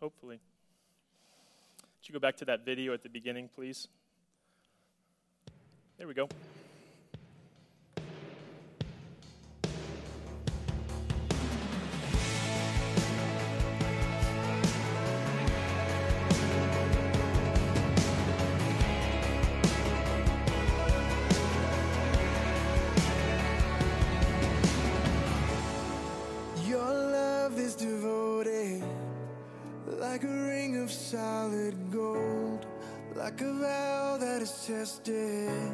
hopefully. Could you go back to that video at the beginning, please? There we go. Like a vow that is tested,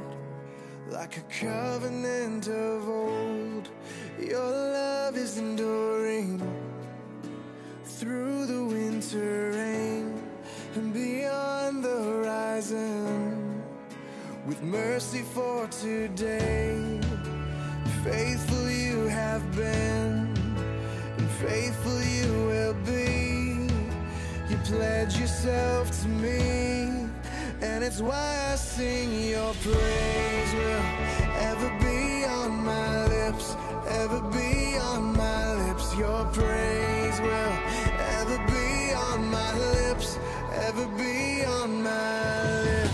like a covenant of old. Your love is enduring through the winter rain and beyond the horizon with mercy for today. Faithful you have been, and faithful you will be. You pledge yourself to me, and it's why I sing your praise will ever be on my lips, ever be on my lips. Your praise will ever be on my lips, ever be on my lips.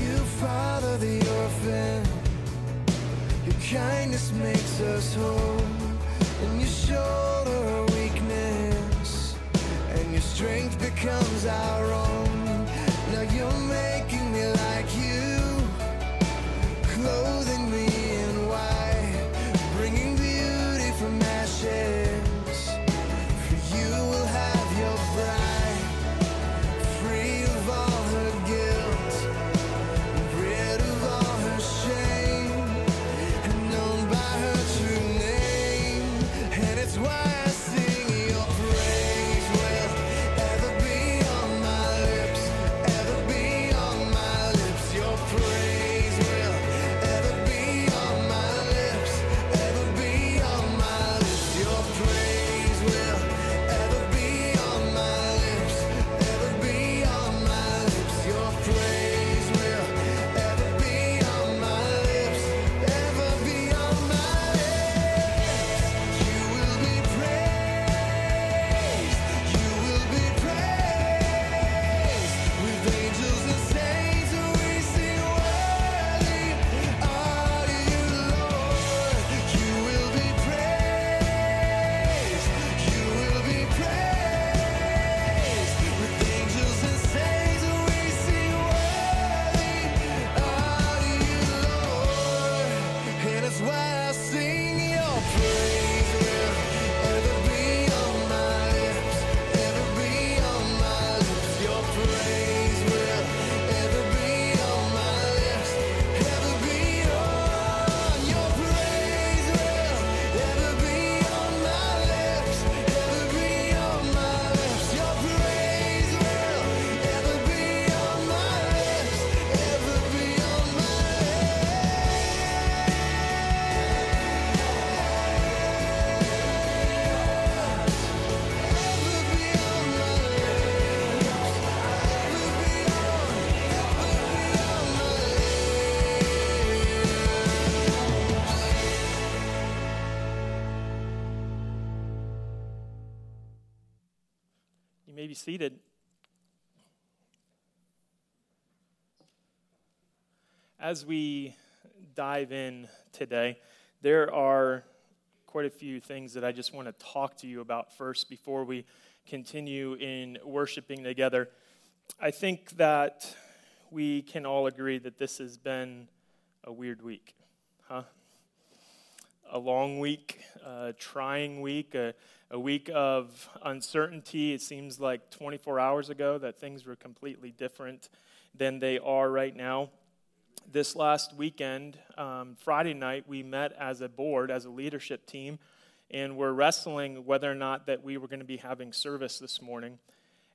You father the orphan. Your kindness makes us whole. Shoulder weakness. And your strength becomes our own. Seated. As we dive in today, there are quite a few things that I just want to talk to you about first before we continue in worshiping together. I think that we can all agree that this has been a weird week, huh? a long week, a trying week, a, a week of uncertainty. It seems like 24 hours ago that things were completely different than they are right now. This last weekend, um, Friday night, we met as a board, as a leadership team, and we're wrestling whether or not that we were going to be having service this morning.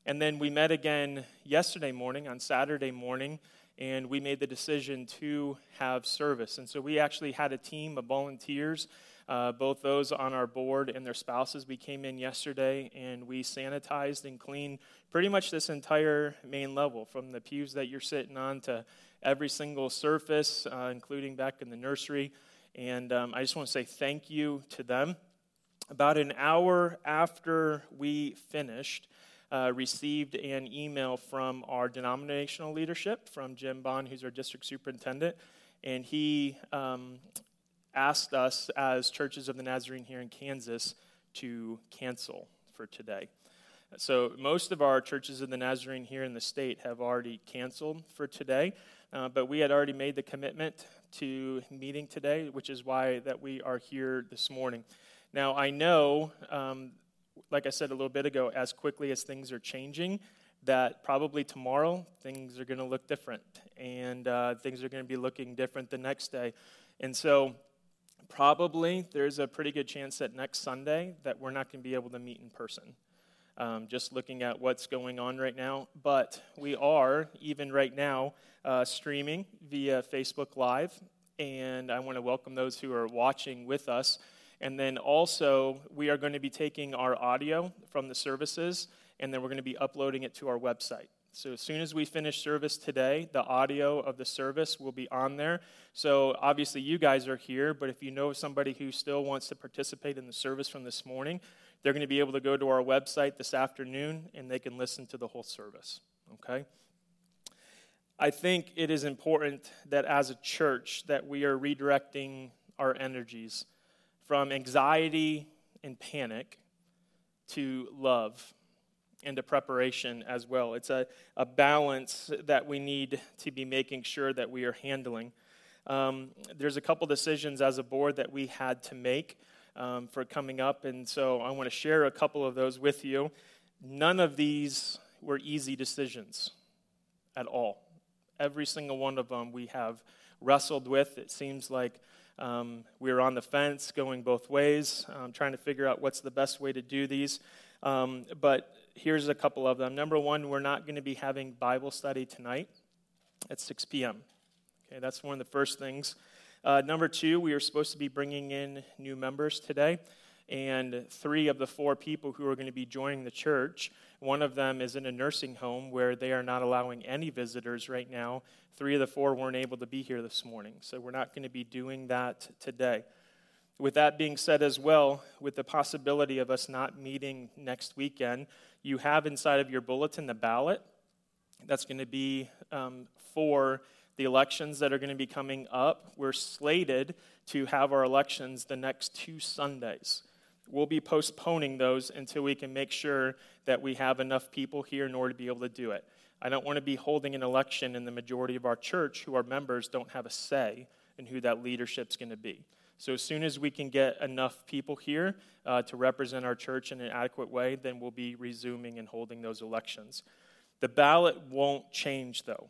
And then we met again yesterday morning, on Saturday morning, and we made the decision to have service. And so we actually had a team of volunteers, uh, both those on our board and their spouses. We came in yesterday and we sanitized and cleaned pretty much this entire main level, from the pews that you're sitting on to every single surface, uh, including back in the nursery. And um, I just want to say thank you to them. About an hour after we finished, uh, received an email from our denominational leadership, from Jim Bond, who's our district superintendent, and he um, asked us as churches of the Nazarene here in Kansas to cancel for today. So, most of our churches of the Nazarene here in the state have already canceled for today, uh, but we had already made the commitment to meeting today, which is why that we are here this morning. Now, I know, um, like I said a little bit ago, as quickly as things are changing, that probably tomorrow things are going to look different and uh, things are going to be looking different the next day. And so, probably there's a pretty good chance that next Sunday that we're not going to be able to meet in person. Um, just looking at what's going on right now. But we are, even right now, uh, streaming via Facebook Live. And I want to welcome those who are watching with us. And then also, we are going to be taking our audio from the services and then we're going to be uploading it to our website. So as soon as we finish service today, the audio of the service will be on there. So obviously you guys are here, but if you know somebody who still wants to participate in the service from this morning, they're going to be able to go to our website this afternoon and they can listen to the whole service. Okay? I think it is important that as a church that we are redirecting our energies from anxiety and panic to love into preparation as well. It's a, a balance that we need to be making sure that we are handling. Um, there's a couple decisions as a board that we had to make um, for coming up, and so I want to share a couple of those with you. None of these were easy decisions at all. Every single one of them we have wrestled with. It seems like um, we are on the fence, going both ways, um, trying to figure out what's the best way to do these. Um, but here's a couple of them. Number one, we're not going to be having Bible study tonight at 6 p.m. Okay, that's one of the first things. Uh, number two, we are supposed to be bringing in new members today. And three of the four people who are going to be joining the church, one of them is in a nursing home where they are not allowing any visitors right now. Three of the four weren't able to be here this morning. So we're not going to be doing that today. With that being said, as well, with the possibility of us not meeting next weekend, you have inside of your bulletin the ballot that's going to be um, for the elections that are going to be coming up. We're slated to have our elections the next two Sundays. We'll be postponing those until we can make sure that we have enough people here in order to be able to do it. I don't want to be holding an election in the majority of our church who are members don't have a say in who that leadership's going to be. So, as soon as we can get enough people here uh, to represent our church in an adequate way, then we'll be resuming and holding those elections. The ballot won't change, though.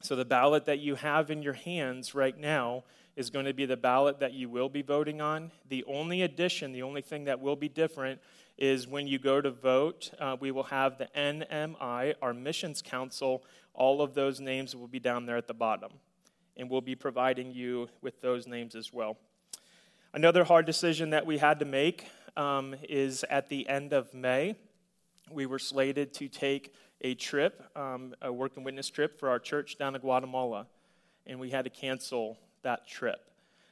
So, the ballot that you have in your hands right now is going to be the ballot that you will be voting on. The only addition, the only thing that will be different is when you go to vote, uh, we will have the NMI, our missions council. All of those names will be down there at the bottom. And we'll be providing you with those names as well. Another hard decision that we had to make um, is at the end of May. We were slated to take a trip, um, a work and witness trip for our church down to Guatemala, and we had to cancel that trip.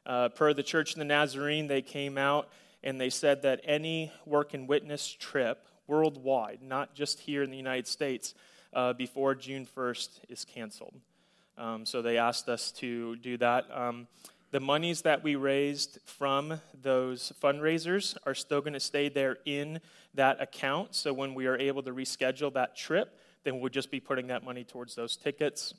Uh, per the Church of the Nazarene, they came out and they said that any work and witness trip worldwide, not just here in the United States, uh, before June 1st is canceled. Um, so they asked us to do that. Um, the monies that we raised from those fundraisers are still going to stay there in that account. So when we are able to reschedule that trip, then we'll just be putting that money towards those tickets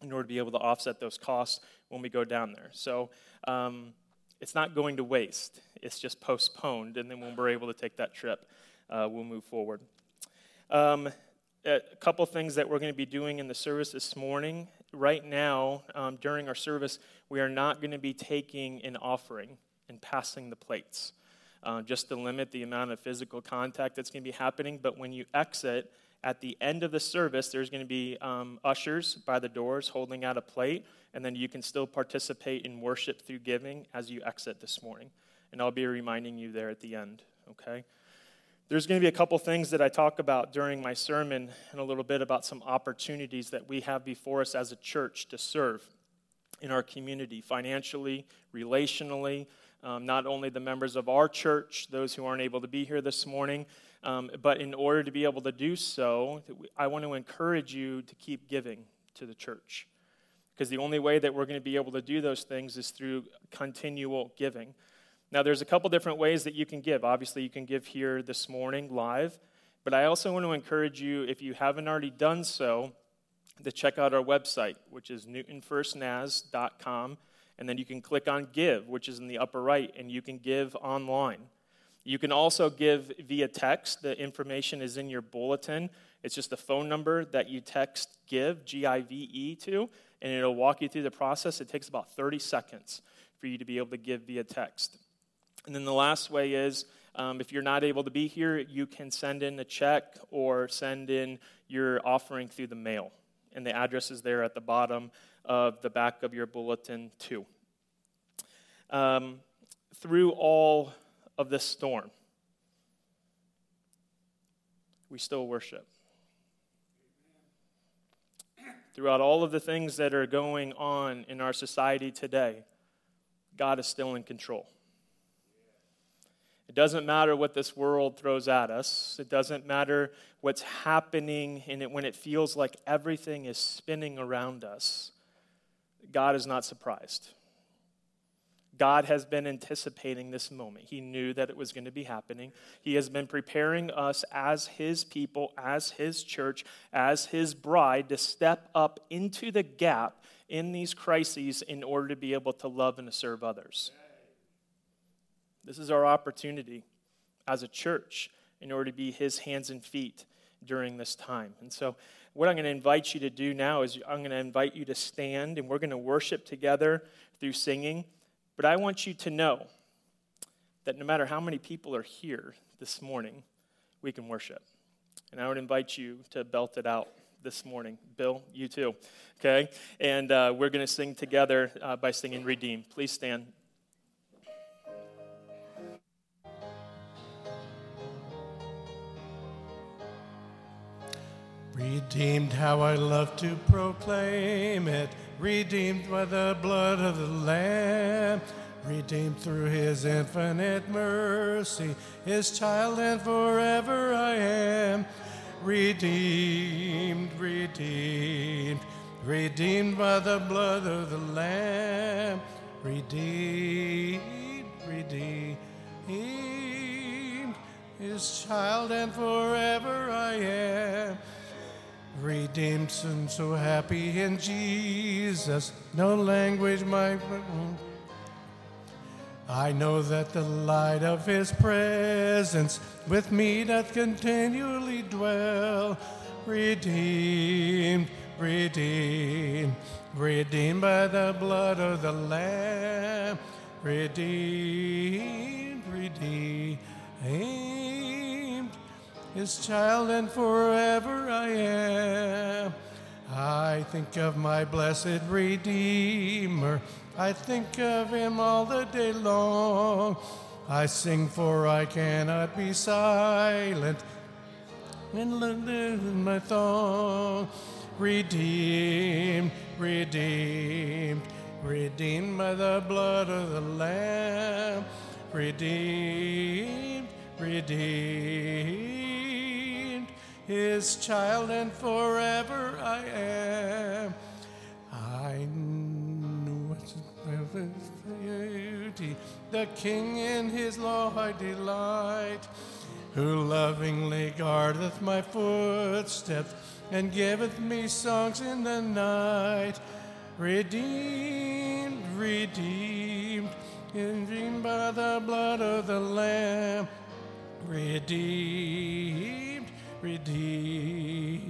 in order to be able to offset those costs when we go down there. So um, it's not going to waste, it's just postponed. And then when we're able to take that trip, uh, we'll move forward. Um, a couple things that we're going to be doing in the service this morning right now, um, during our service, we are not going to be taking an offering and passing the plates, uh, just to limit the amount of physical contact that's going to be happening. But when you exit, at the end of the service, there's going to be um, ushers by the doors holding out a plate, and then you can still participate in worship through giving as you exit this morning. And I'll be reminding you there at the end, okay? There's going to be a couple things that I talk about during my sermon and a little bit about some opportunities that we have before us as a church to serve. in our community, financially, relationally. Um, not only the members of our church, those who aren't able to be here this morning, um, but in order to be able to do so, I want to encourage you to keep giving to the church. Because the only way that we're going to be able to do those things is through continual giving. Now, there's a couple different ways that you can give. Obviously, you can give here this morning live, but I also want to encourage you, if you haven't already done so, to check out our website, which is newtonfirstnaz.com. And then you can click on Give, which is in the upper right, and you can give online. You can also give via text. The information is in your bulletin. It's just a phone number that you text GIVE, G I V E, to, and it'll walk you through the process. It takes about 30 seconds for you to be able to give via text. And then the last way is um, if you're not able to be here, you can send in a check or send in your offering through the mail. And the address is there at the bottom of the back of your bulletin, too. Um, through all of this storm, we still worship. Throughout all of the things that are going on in our society today, God is still in control. It doesn't matter what this world throws at us. It doesn't matter what's happening in it when it feels like everything is spinning around us. God is not surprised. God has been anticipating this moment. He knew that it was going to be happening. He has been preparing us as His people, as His church, as His bride to step up into the gap in these crises in order to be able to love and to serve others. This is our opportunity as a church in order to be his hands and feet during this time. And so, what I'm going to invite you to do now is I'm going to invite you to stand and we're going to worship together through singing. But I want you to know that no matter how many people are here this morning, we can worship. And I would invite you to belt it out this morning. Bill, you too. Okay? And uh, we're going to sing together uh, by singing Redeem. Please stand. Redeemed, how I love to proclaim it. Redeemed by the blood of the Lamb. Redeemed through his infinite mercy. His child and forever I am. Redeemed, redeemed. Redeemed by the blood of the Lamb. Redeemed, redeemed. His child and forever I am. Redeemed and so happy in Jesus, no language might. I know that the light of his presence with me doth continually dwell. Redeemed, redeemed, redeemed by the blood of the Lamb. Redeemed, redeemed his child, and forever I am. I think of my blessed Redeemer. I think of him all the day long. I sing for I cannot be silent and in my thong. Redeemed, redeemed, redeemed by the blood of the Lamb. Redeemed, redeemed his child, and forever I am. I know knew beauty, the King in his law I delight, who lovingly guardeth my footsteps and giveth me songs in the night. Redeemed, redeemed, redeemed by the blood of the Lamb. Redeemed redeemed,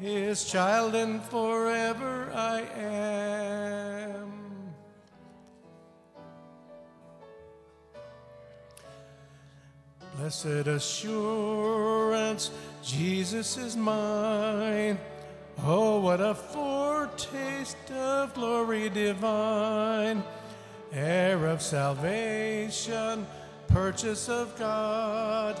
his child, and forever I am. Blessed assurance, Jesus is mine. Oh, what a foretaste of glory divine, heir of salvation, purchase of God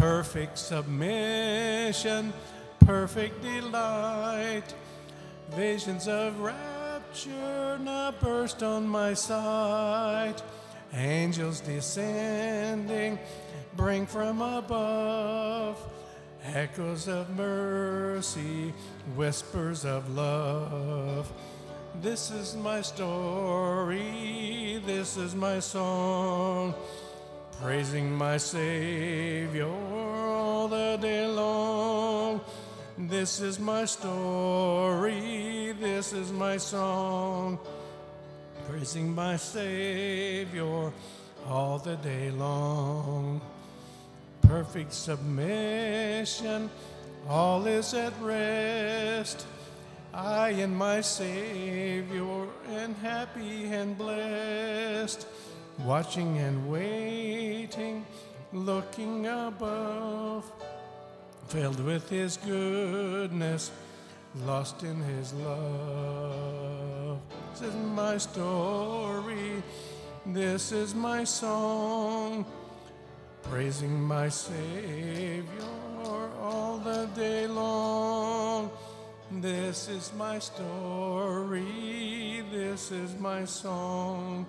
Perfect submission, perfect delight, visions of rapture now burst on my sight. Angels descending bring from above echoes of mercy, whispers of love. This is my story, this is my song, praising my Savior all the day long. This is my story, this is my song, praising my Savior all the day long. Perfect submission, all is at rest. I and my Savior, and happy and blessed, watching and waiting, looking above, filled with His goodness, lost in His love. This is my story, this is my song, praising my Savior all the day long. This is my story, this is my song,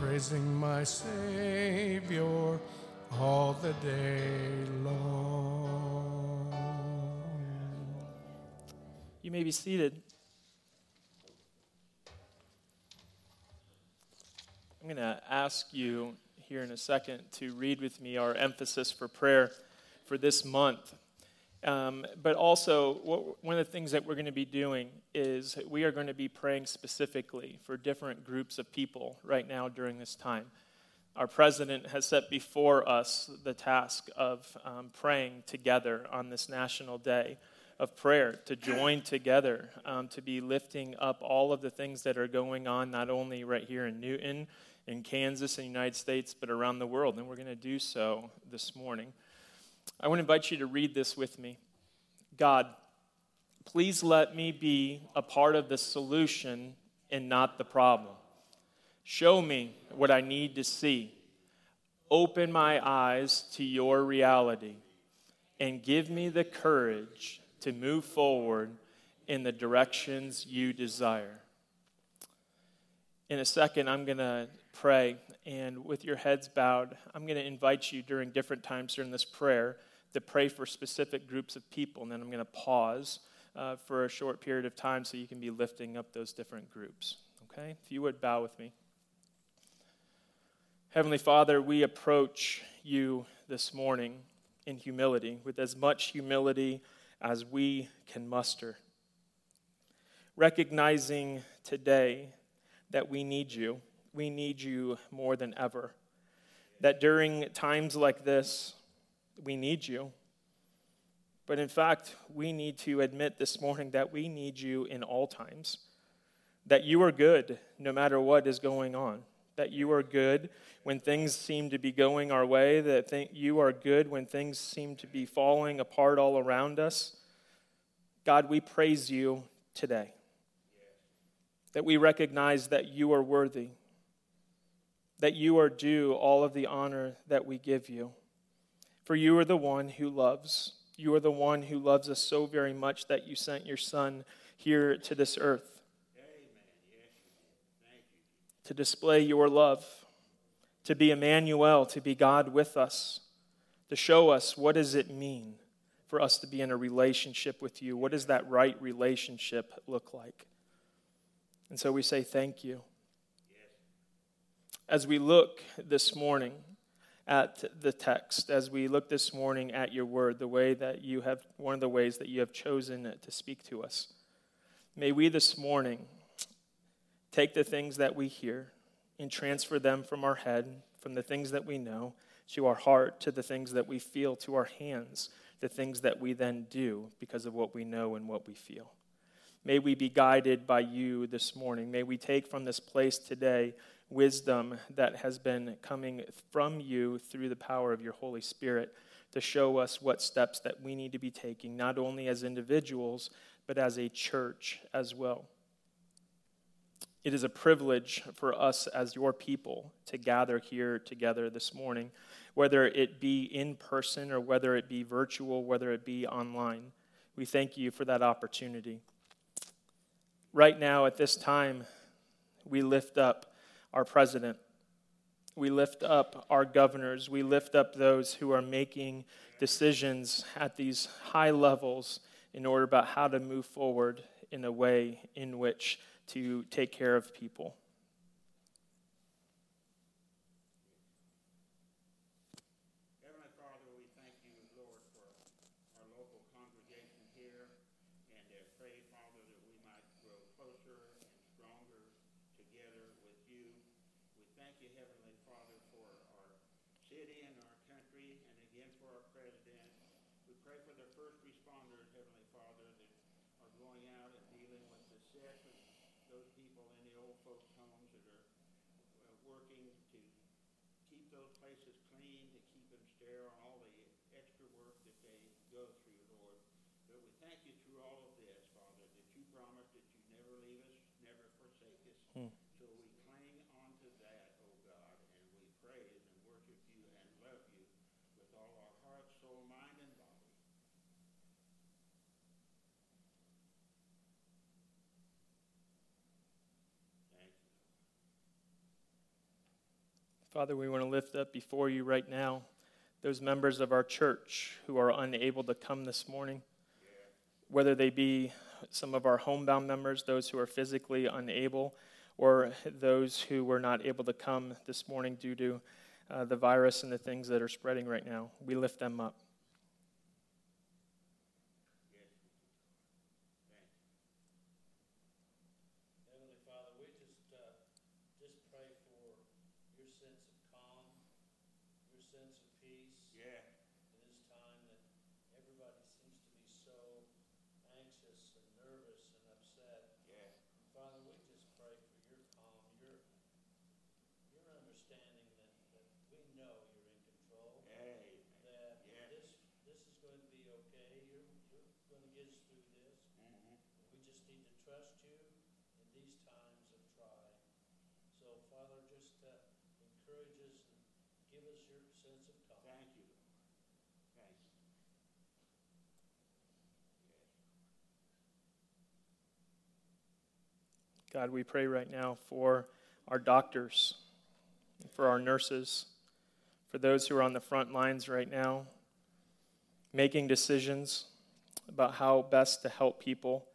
praising my Savior all the day long. You may be seated. I'm going to ask you here in a second to read with me our emphasis for prayer for this month. Um, but also, what, one of the things that we're going to be doing is we are going to be praying specifically for different groups of people right now during this time. Our president has set before us the task of um, praying together on this national day of prayer, to join together, um, to be lifting up all of the things that are going on, not only right here in Newton, in Kansas, in the United States, but around the world. And we're going to do so this morning. I want to invite you to read this with me. God, please let me be a part of the solution and not the problem. Show me what I need to see. Open my eyes to your reality and give me the courage to move forward in the directions you desire. In a second, I'm going to pray, and with your heads bowed, I'm going to invite you during different times during this prayer to pray for specific groups of people, and then I'm going to pause uh, for a short period of time so you can be lifting up those different groups. Okay? If you would bow with me. Heavenly Father, we approach you this morning in humility, with as much humility as we can muster. Recognizing today that we need you, we need you more than ever. That during times like this, we need you. But in fact, we need to admit this morning that we need you in all times. That you are good no matter what is going on. That you are good when things seem to be going our way. That th- you are good when things seem to be falling apart all around us. God, we praise you today. That we recognize that you are worthy. That you are due all of the honor that we give you. For you are the one who loves. You are the one who loves us so very much that you sent your Son here to this earth to display your love, to be Emmanuel, to be God with us, to show us what does it mean for us to be in a relationship with you? What does that right relationship look like? And so we say thank you. As we look this morning at the text as we look this morning at your word, the way that you have, one of the ways that you have chosen to speak to us. May we this morning take the things that we hear and transfer them from our head, from the things that we know, to our heart, to the things that we feel, to our hands, the things that we then do because of what we know and what we feel. May we be guided by you this morning. May we take from this place today wisdom that has been coming from you through the power of your Holy Spirit to show us what steps that we need to be taking, not only as individuals, but as a church as well. It is a privilege for us as your people to gather here together this morning, whether it be in person or whether it be virtual, whether it be online. We thank you for that opportunity. Right now, at this time, we lift up our president. We lift up our governors. We lift up those who are making decisions at these high levels in order about how to move forward in a way in which to take care of people. Heavenly Father, we thank you, Lord, for our local congregation here, and I pray, Father, that we might grow closer and stronger together with you. We thank you, Heavenly Father, for our city and our country, and again for our president. We pray for the first responders, Heavenly Father, that are going out and dealing with the sick and those people in the old folks' homes that are uh, working to keep those places clean, to keep them sterile, and all the extra work that they go through, Lord. But we thank you through all of this, Father, that you promised that you never leave us, never forsake us. Hmm. So we cling on to that, O God, and we praise and worship you and love you with all our heart, soul, mind, and body. Thank you. Father, we want to lift up before you right now those members of our church who are unable to come this morning, whether they be some of our homebound members, those who are physically unable, or those who were not able to come this morning due to uh, the virus and the things that are spreading right now. We lift them up. Heavenly Father, we just, uh, just pray for your sense of calm, your sense of peace Yeah. in this time that everybody seems to be so anxious and nervous and upset. Yeah. Father, we just pray for your calm, your, your understanding that, that we know you're in control, Hey. that Yeah. this, this is going to be okay, you're, you're going to get us through this. Mm-hmm. We just need to trust you in these times of trying. So, Father, just uh, encourage us and give us your sense of calm. Thank you. Thank you. God, we pray right now for our doctors, for our nurses, for those who are on the front lines right now, making decisions about how best to help people,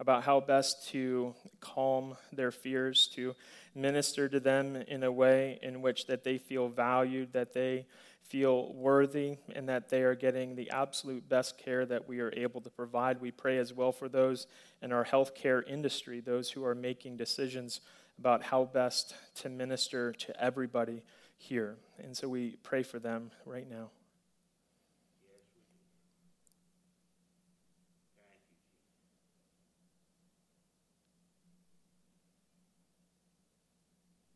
about how best to calm their fears, to minister to them in a way in which that they feel valued, that they feel worthy, and that they are getting the absolute best care that we are able to provide. We pray as well for those in our healthcare industry, those who are making decisions about how best to minister to everybody here. And so we pray for them right now. Yes, we do. Thank you, Jesus.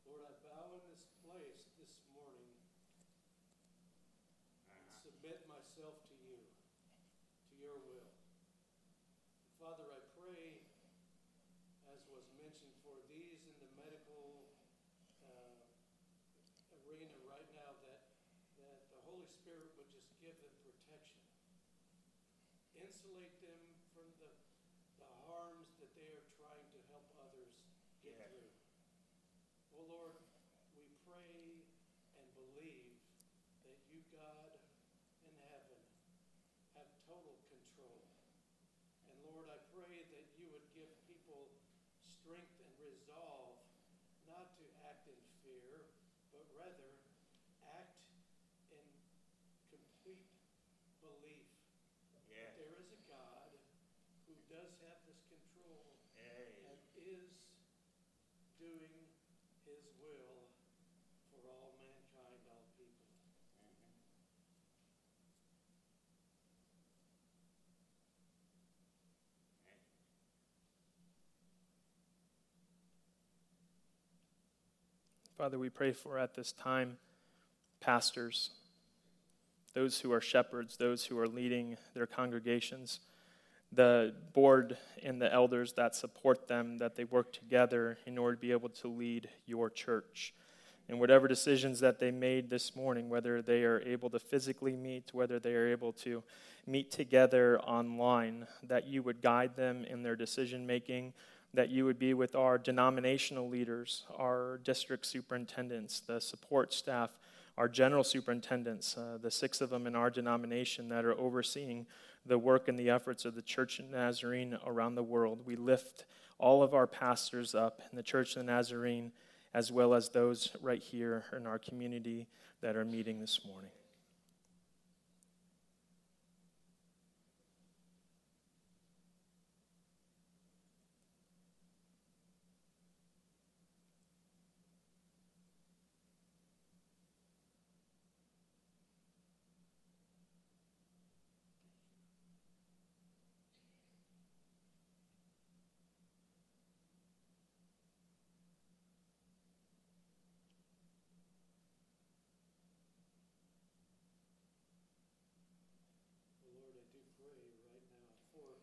Lord, I bow in this place this morning and Uh-huh. submit myself to you, to your will. Father, I pray, as was mentioned, for these in the medical uh, arena right now, that, that the Holy Spirit would just give them protection. Insulate them from the, the harms that they are trying to help others get Yes. through. Oh Lord, we pray and believe that you, God in heaven, have total control. And Lord, I pray that you would give people strength and resolve not to act in fear, but rather act in complete belief Yes. that there is a God who does have this control Hey. and is doing his will for all mankind, all people. Mhm. Father, we pray for at this time pastors, those who are shepherds, those who are leading their congregations, the board and the elders that support them, that they work together in order to be able to lead your church. And whatever decisions that they made this morning, whether they are able to physically meet, whether they are able to meet together online, that you would guide them in their decision making, that you would be with our denominational leaders, our district superintendents, the support staff, our general superintendents, uh, the six of them in our denomination that are overseeing the work and the efforts of the Church of Nazarene around the world. We lift all of our pastors up in the Church of the Nazarene, as well as those right here in our community that are meeting this morning. Lord, I do pray right now for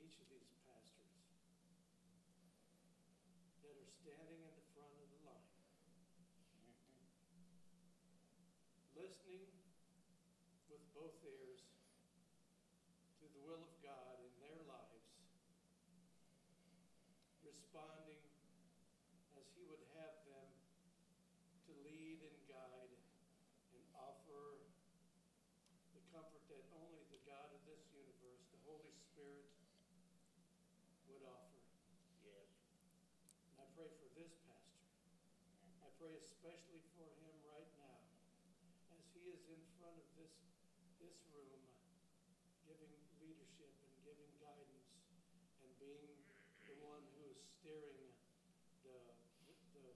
each of these pastors that are standing in the front of the line, listening with both ears to the will of God in their lives, responding as He would have them to lead and guide and offer the comfort that only the God of this universe, the Holy Spirit, would offer. Yes. And I pray for this pastor. I pray especially for him right now, as he is in front of this, this room, giving leadership and giving guidance, and being the one who is steering the, the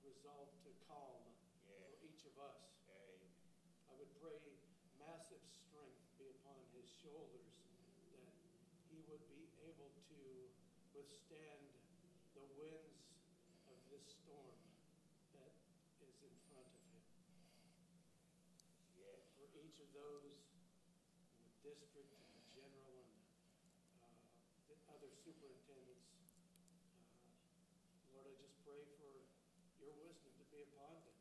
resolve to calm Yes. for each of us. Amen. I would pray massive strength be upon his shoulders, that he would be able to withstand the winds of this storm that is in front of him. Yes. For each of those in the district and the general and uh, the other superintendents, uh, Lord, I just pray for your wisdom to be upon them.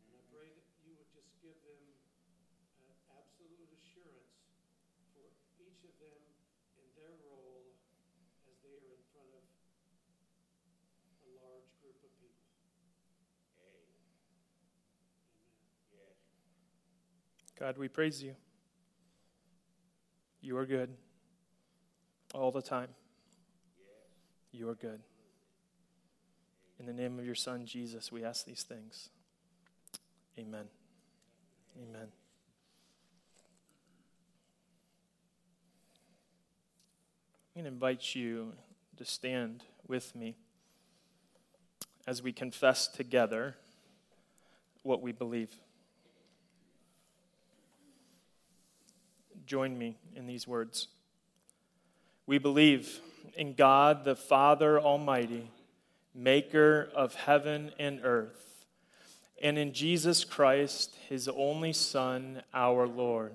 And I pray that you would just give them an absolute assurance for each of them in their role as they are in front of a large group of people. Amen. Yes. God, we praise you. You are good all the time. You are good. In the name of your Son, Jesus, we ask these things. Amen. Amen. I'm going to invite you to stand with me as we confess together what we believe. Join me in these words. We believe in God the Father Almighty, maker of heaven and earth, and in Jesus Christ, his only Son, our Lord,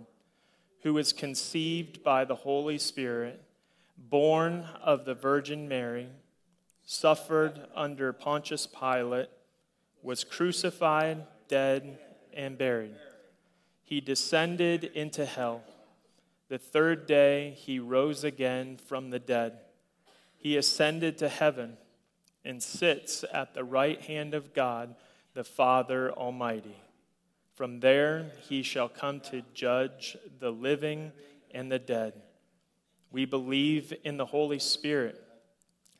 who was conceived by the Holy Spirit, born of the Virgin Mary, suffered under Pontius Pilate, was crucified, dead, and buried. He descended into hell. The third day he rose again from the dead. He ascended to heaven and sits at the right hand of God, the Father Almighty. From there he shall come to judge the living and the dead. We believe in the Holy Spirit,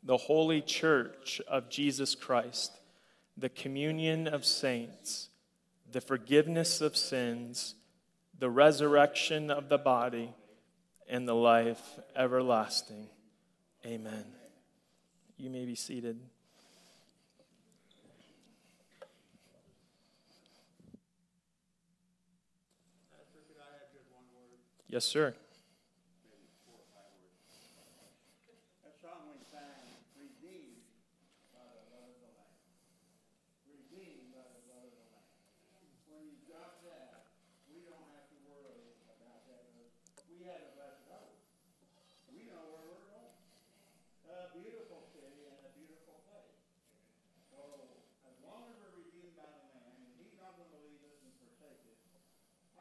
the holy church of Jesus Christ, the communion of saints, the forgiveness of sins, the resurrection of the body, and the life everlasting. Amen. You may be seated. Uh, Pastor, could I have just one word? Yes, sir. maybe four or five words. That song we sang, redeemed by the blood of the Lamb.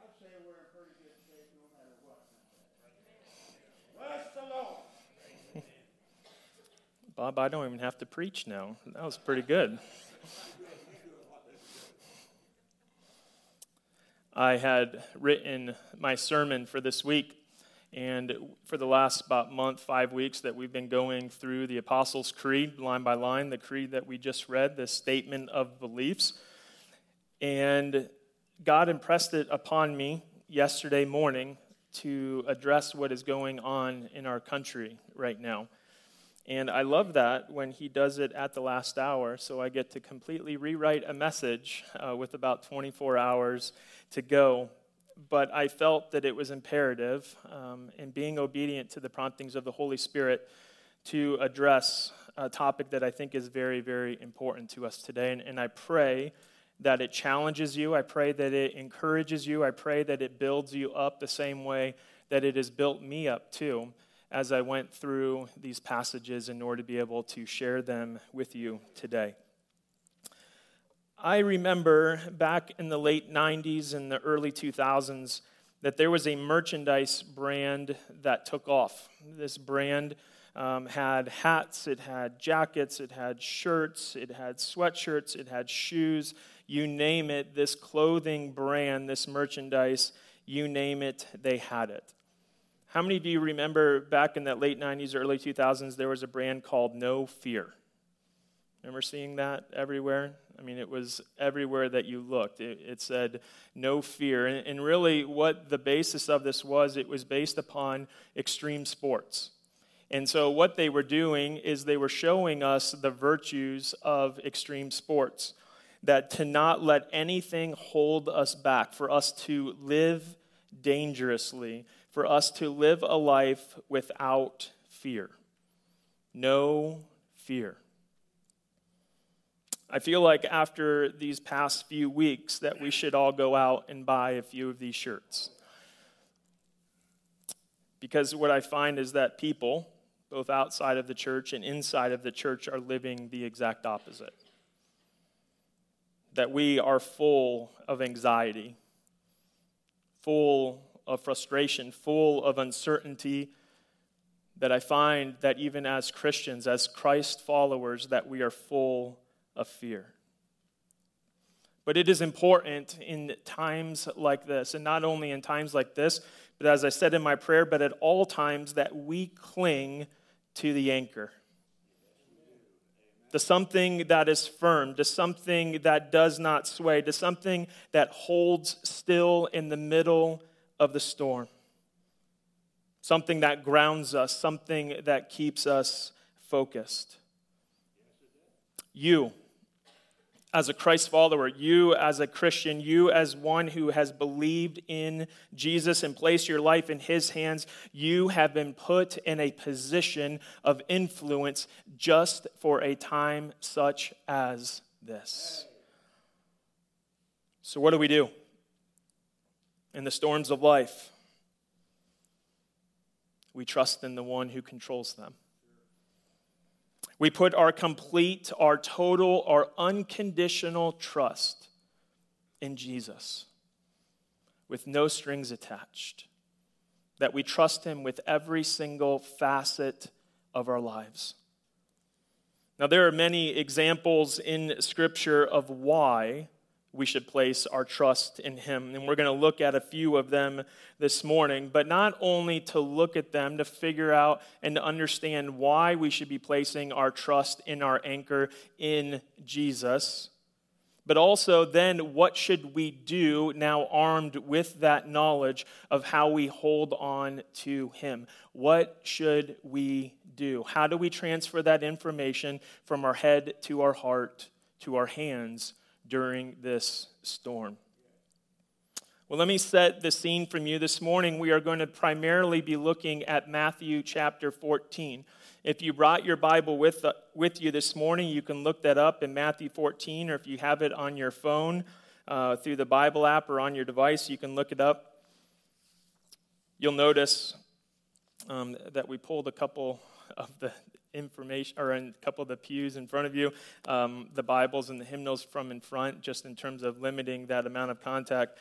I'd say we're in pretty good shape no matter what. Bless the Lord. Bob, I don't even have to preach now. That was pretty good. I had written my sermon for this week, and for the last about month, five weeks, that we've been going through the Apostles' Creed line by line, the creed that we just read, the statement of beliefs. And God impressed it upon me yesterday morning to address what is going on in our country right now. And I love that when he does it at the last hour, so I get to completely rewrite a message uh, with about 24 hours to go. But I felt that it was imperative, um, in being obedient to the promptings of the Holy Spirit, to address a topic that I think is very, very important to us today. And, and I pray that it challenges you. I pray that it encourages you. I pray that it builds you up the same way that it has built me up, too as I went through these passages in order to be able to share them with you today. I remember back in the late 90s and the early 2000s that there was a merchandise brand that took off. This brand um, had hats, it had jackets, it had shirts, it had sweatshirts, it had shoes. You name it, this clothing brand, this merchandise, you name it, they had it. How many of you remember back in that late 90s, early 2000s, there was a brand called No Fear? Remember seeing that everywhere? I mean, it was everywhere that you looked. It, it said no fear. And, and, really, what the basis of this was, it was based upon extreme sports. And so, what they were doing is they were showing us the virtues of extreme sports. That to not let anything hold us back, for us to live dangerously, for us to live a life without fear. No fear. I feel like after these past few weeks that we should all go out and buy a few of these shirts. Because what I find is that people, both outside of the church and inside of the church, are living the exact opposite. That we are full of anxiety, full of frustration, full of uncertainty, that I find that even as Christians, as Christ followers, that we are full of fear. But it is important in times like this, and not only in times like this, but as I said in my prayer, but at all times that we cling to the anchor. To something that is firm, to something that does not sway, to something that holds still in the middle of the storm. Something that grounds us, something that keeps us focused. You, as a Christ follower, you as a Christian, you as one who has believed in Jesus and placed your life in his hands, you have been put in a position of influence just for a time such as this. So, what do we do? in the storms of life, we trust in the one who controls them. We put our complete, our total, our unconditional trust in Jesus with no strings attached. That we trust Him with every single facet of our lives. Now, there are many examples in Scripture of why we should place our trust in Him. And we're going to look at a few of them this morning, but not only to look at them, to figure out and to understand why we should be placing our trust in our anchor in Jesus, but also then what should we do now armed with that knowledge of how we hold on to Him? What should we do? How do we transfer that information from our head to our heart to our hands? During this storm. Well, let me set the scene from you. This morning, we are going to primarily be looking at Matthew chapter 14. If you brought your Bible with, uh, with you this morning, you can look that up in Matthew 14, or if you have it on your phone uh, through the Bible app or on your device, you can look it up. You'll notice um, that we pulled a couple of the information, or in a couple of the pews in front of you, um, the Bibles and the hymnals from in front, just in terms of limiting that amount of contact.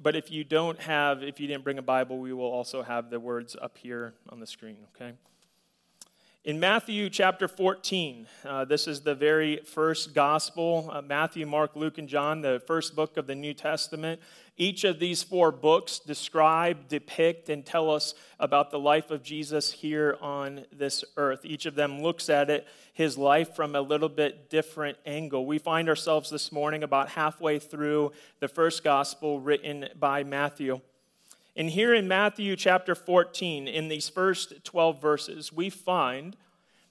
But if you don't have, if you didn't bring a Bible, we will also have the words up here on the screen, okay? In Matthew chapter 14, uh, this is the very first gospel uh, Matthew, Mark, Luke, and John, the first book of the New Testament. Each of these four books describe, depict, and tell us about the life of Jesus here on this earth. Each of them looks at it, his life, from a little bit different angle. We find ourselves this morning about halfway through the first gospel written by Matthew. And here in Matthew chapter 14, in these first 12 verses, we find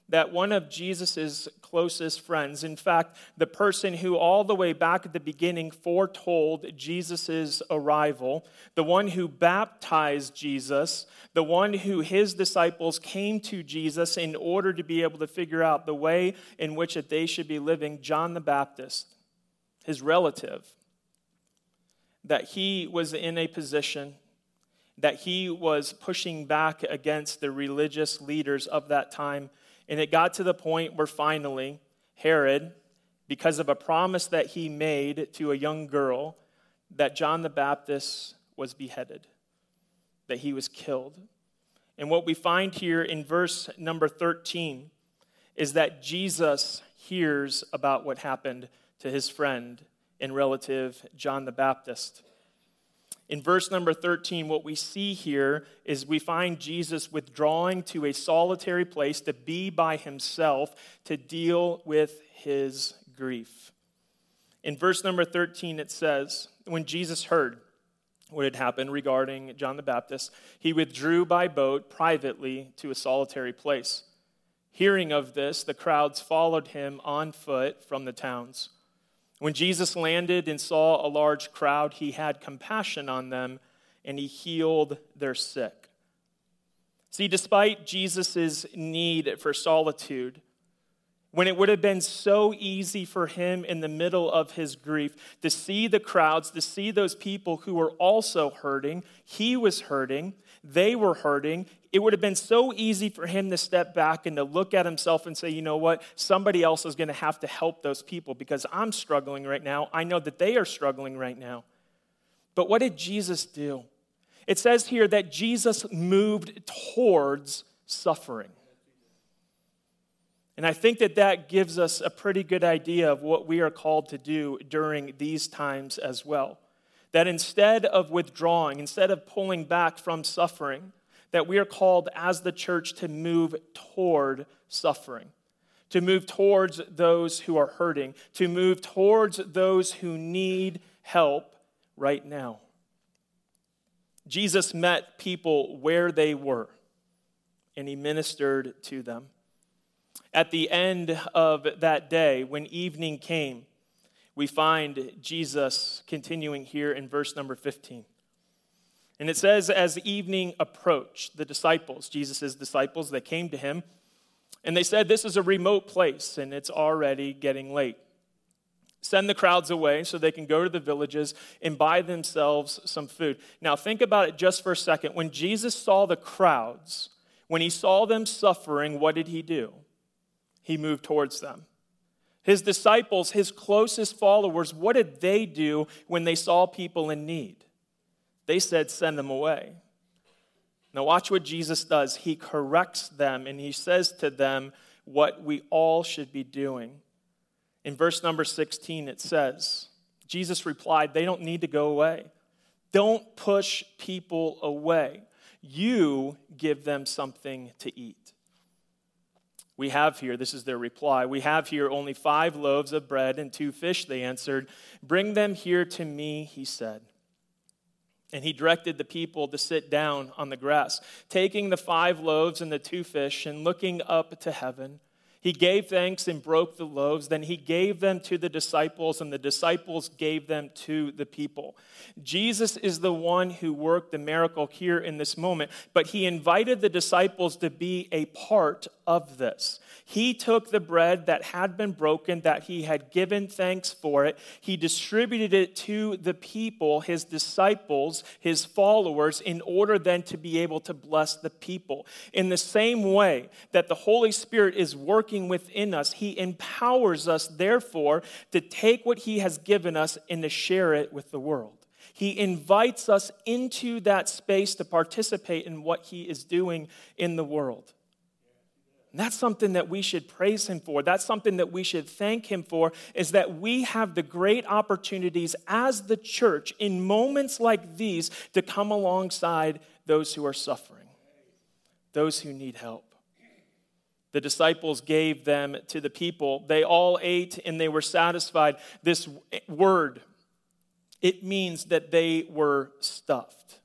that one of Jesus' closest friends, in fact, the person who all the way back at the beginning foretold Jesus' arrival, the one who baptized Jesus, the one who his disciples came to Jesus in order to be able to figure out the way in which that they should be living, John the Baptist, his relative, that he was in a position that he was pushing back against the religious leaders of that time. And it got to the point where finally, Herod, because of a promise that he made to a young girl, that John the Baptist was beheaded, that he was killed. And what we find here in verse number 13 is that Jesus hears about what happened to his friend and relative, John the Baptist. In verse number 13, what we see here is we find Jesus withdrawing to a solitary place to be by himself to deal with his grief. In verse number 13, it says, When Jesus heard what had happened regarding John the Baptist, he withdrew by boat privately to a solitary place. Hearing of this, the crowds followed him on foot from the towns. When Jesus landed and saw a large crowd, he had compassion on them and he healed their sick. See, despite Jesus' need for solitude, when it would have been so easy for him in the middle of his grief to see the crowds, to see those people who were also hurting. He was hurting, they were hurting. It would have been so easy for him to step back and to look at himself and say, you know what, somebody else is going to have to help those people because I'm struggling right now. I know that they are struggling right now. But what did Jesus do? It says here that Jesus moved towards suffering. And I think that that gives us a pretty good idea of what we are called to do during these times as well. That instead of withdrawing, instead of pulling back from suffering, that we are called as the church to move toward suffering, to move towards those who are hurting, to move towards those who need help right now. Jesus met people where they were, and he ministered to them. At the end of that day, when evening came, we find Jesus continuing here in verse number 15. And it says, as evening approached, the disciples, Jesus' disciples, they came to him and they said, This is a remote place and it's already getting late. Send the crowds away so they can go to the villages and buy themselves some food. Now, think about it just for a second. When Jesus saw the crowds, when he saw them suffering, what did he do? he moved towards them. His disciples, his closest followers, what did they do when they saw people in need? They said, Send them away. Now, watch what Jesus does. He corrects them and he says to them what we all should be doing. In verse number 16, it says, Jesus replied, They don't need to go away. Don't push people away. You give them something to eat. We have here, this is their reply, we have here only five loaves of bread and two fish, they answered. Bring them here to me, he said. And he directed the people to sit down on the grass. Taking the five loaves and the two fish and looking up to heaven, He gave thanks and broke the loaves. Then he gave them to the disciples, and the disciples gave them to the people. Jesus is the one who worked the miracle here in this moment, but he invited the disciples to be a part of this. He took the bread that had been broken, that he had given thanks for it. He distributed it to the people, his disciples, his followers, in order then to be able to bless the people. In the same way that the Holy Spirit is working within us, he empowers us, therefore, to take what he has given us and to share it with the world. He invites us into that space to participate in what he is doing in the world. And that's something that we should praise him for. That's something that we should thank him for is that we have the great opportunities as the church in moments like these to come alongside those who are suffering, those who need help. The disciples gave them to the people. They all ate and they were satisfied. This word, it means that they were stuffed.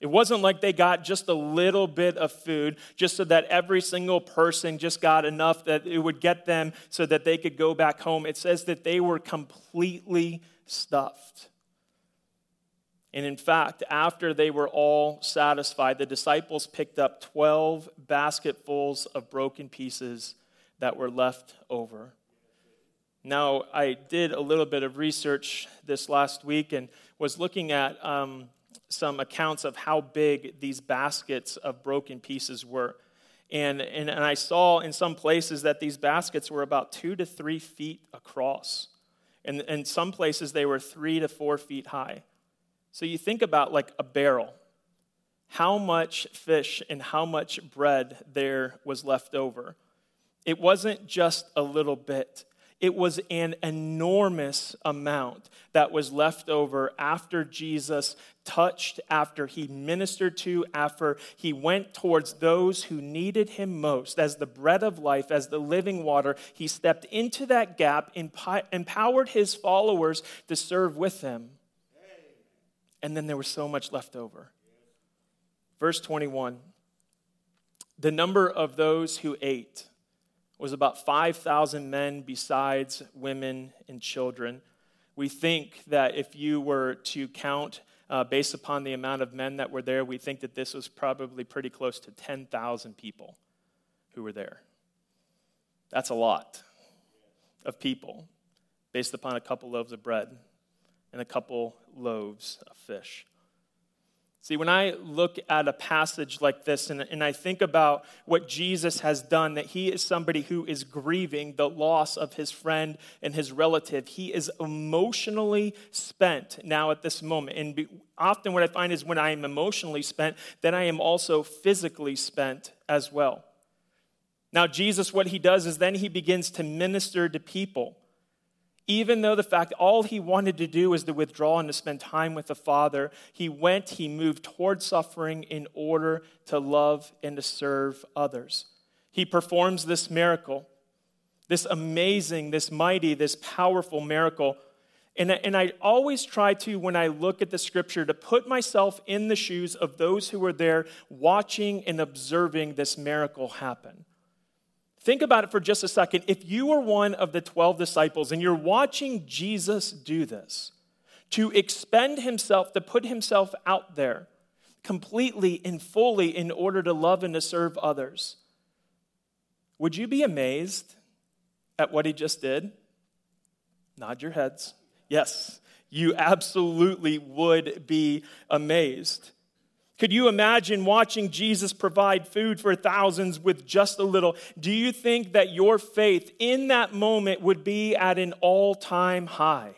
It wasn't like they got just a little bit of food just so that every single person just got enough that it would get them so that they could go back home. It says that they were completely stuffed. And in fact, after they were all satisfied, the disciples picked up 12 basketfuls of broken pieces that were left over. Now, I did a little bit of research this last week and was looking at um, some accounts of how big these baskets of broken pieces were. And, and, and I saw in some places that these baskets were about two to three feet across. And in some places, they were three to four feet high. So you think about like a barrel, how much fish and how much bread there was left over. It wasn't just a little bit, it was an enormous amount that was left over after Jesus touched, after he ministered to, after he went towards those who needed him most. As the bread of life, as the living water, he stepped into that gap, empowered his followers to serve with him. And then there was so much left over. Verse 21 The number of those who ate was about 5,000 men besides women and children. We think that if you were to count uh, based upon the amount of men that were there, we think that this was probably pretty close to 10,000 people who were there. That's a lot of people based upon a couple loaves of bread and a couple loaves of fish. See, when I look at a passage like this and, and I think about what Jesus has done, that he is somebody who is grieving the loss of his friend and his relative, he is emotionally spent now at this moment. And be, often what I find is when I am emotionally spent, then I am also physically spent as well. Now, Jesus, what he does is then he begins to minister to people even though the fact all he wanted to do was to withdraw and to spend time with the Father, he went, he moved toward suffering in order to love and to serve others. He performs this miracle, this amazing, this mighty, this powerful miracle. And, and I always try to, when I look at the scripture, to put myself in the shoes of those who were there watching and observing this miracle happen. Think about it for just a second. If you were one of the 12 disciples and you're watching Jesus do this, to expend himself, to put himself out there completely and fully in order to love and to serve others, would you be amazed at what he just did? Nod your heads. Yes, you absolutely would be amazed. Could you imagine watching Jesus provide food for thousands with just a little? Do you think that your faith in that moment would be at an all time high?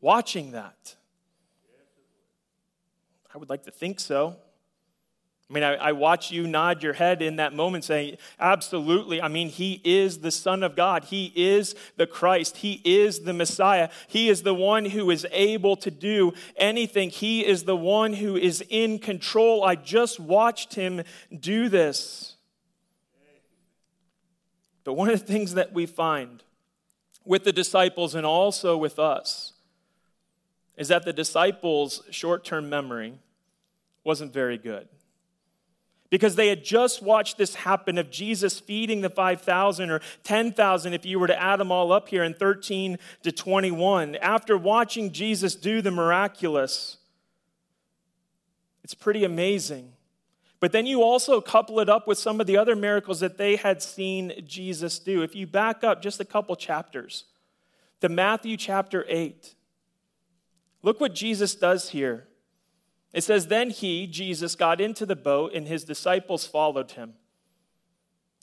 Watching that. I would like to think so. I mean, I, I, watch you nod your head in that moment saying, Absolutely. I mean, He is the Son of God. He is the Christ. He is the Messiah. He is the one who is able to do anything. He is the one who is in control. I just watched Him do this. But one of the things that we find with the disciples and also with us is that the disciples' short term memory wasn't very good. Because they had just watched this happen of Jesus feeding the 5,000 or 10,000 if you were to add them all up here in 13 to 21. After watching Jesus do the miraculous, it's pretty amazing. But then you also couple it up with some of the other miracles that they had seen Jesus do. If you back up just a couple chapters to Matthew chapter 8, look what Jesus does here. It says, Then he, Jesus, got into the boat, and his disciples followed him.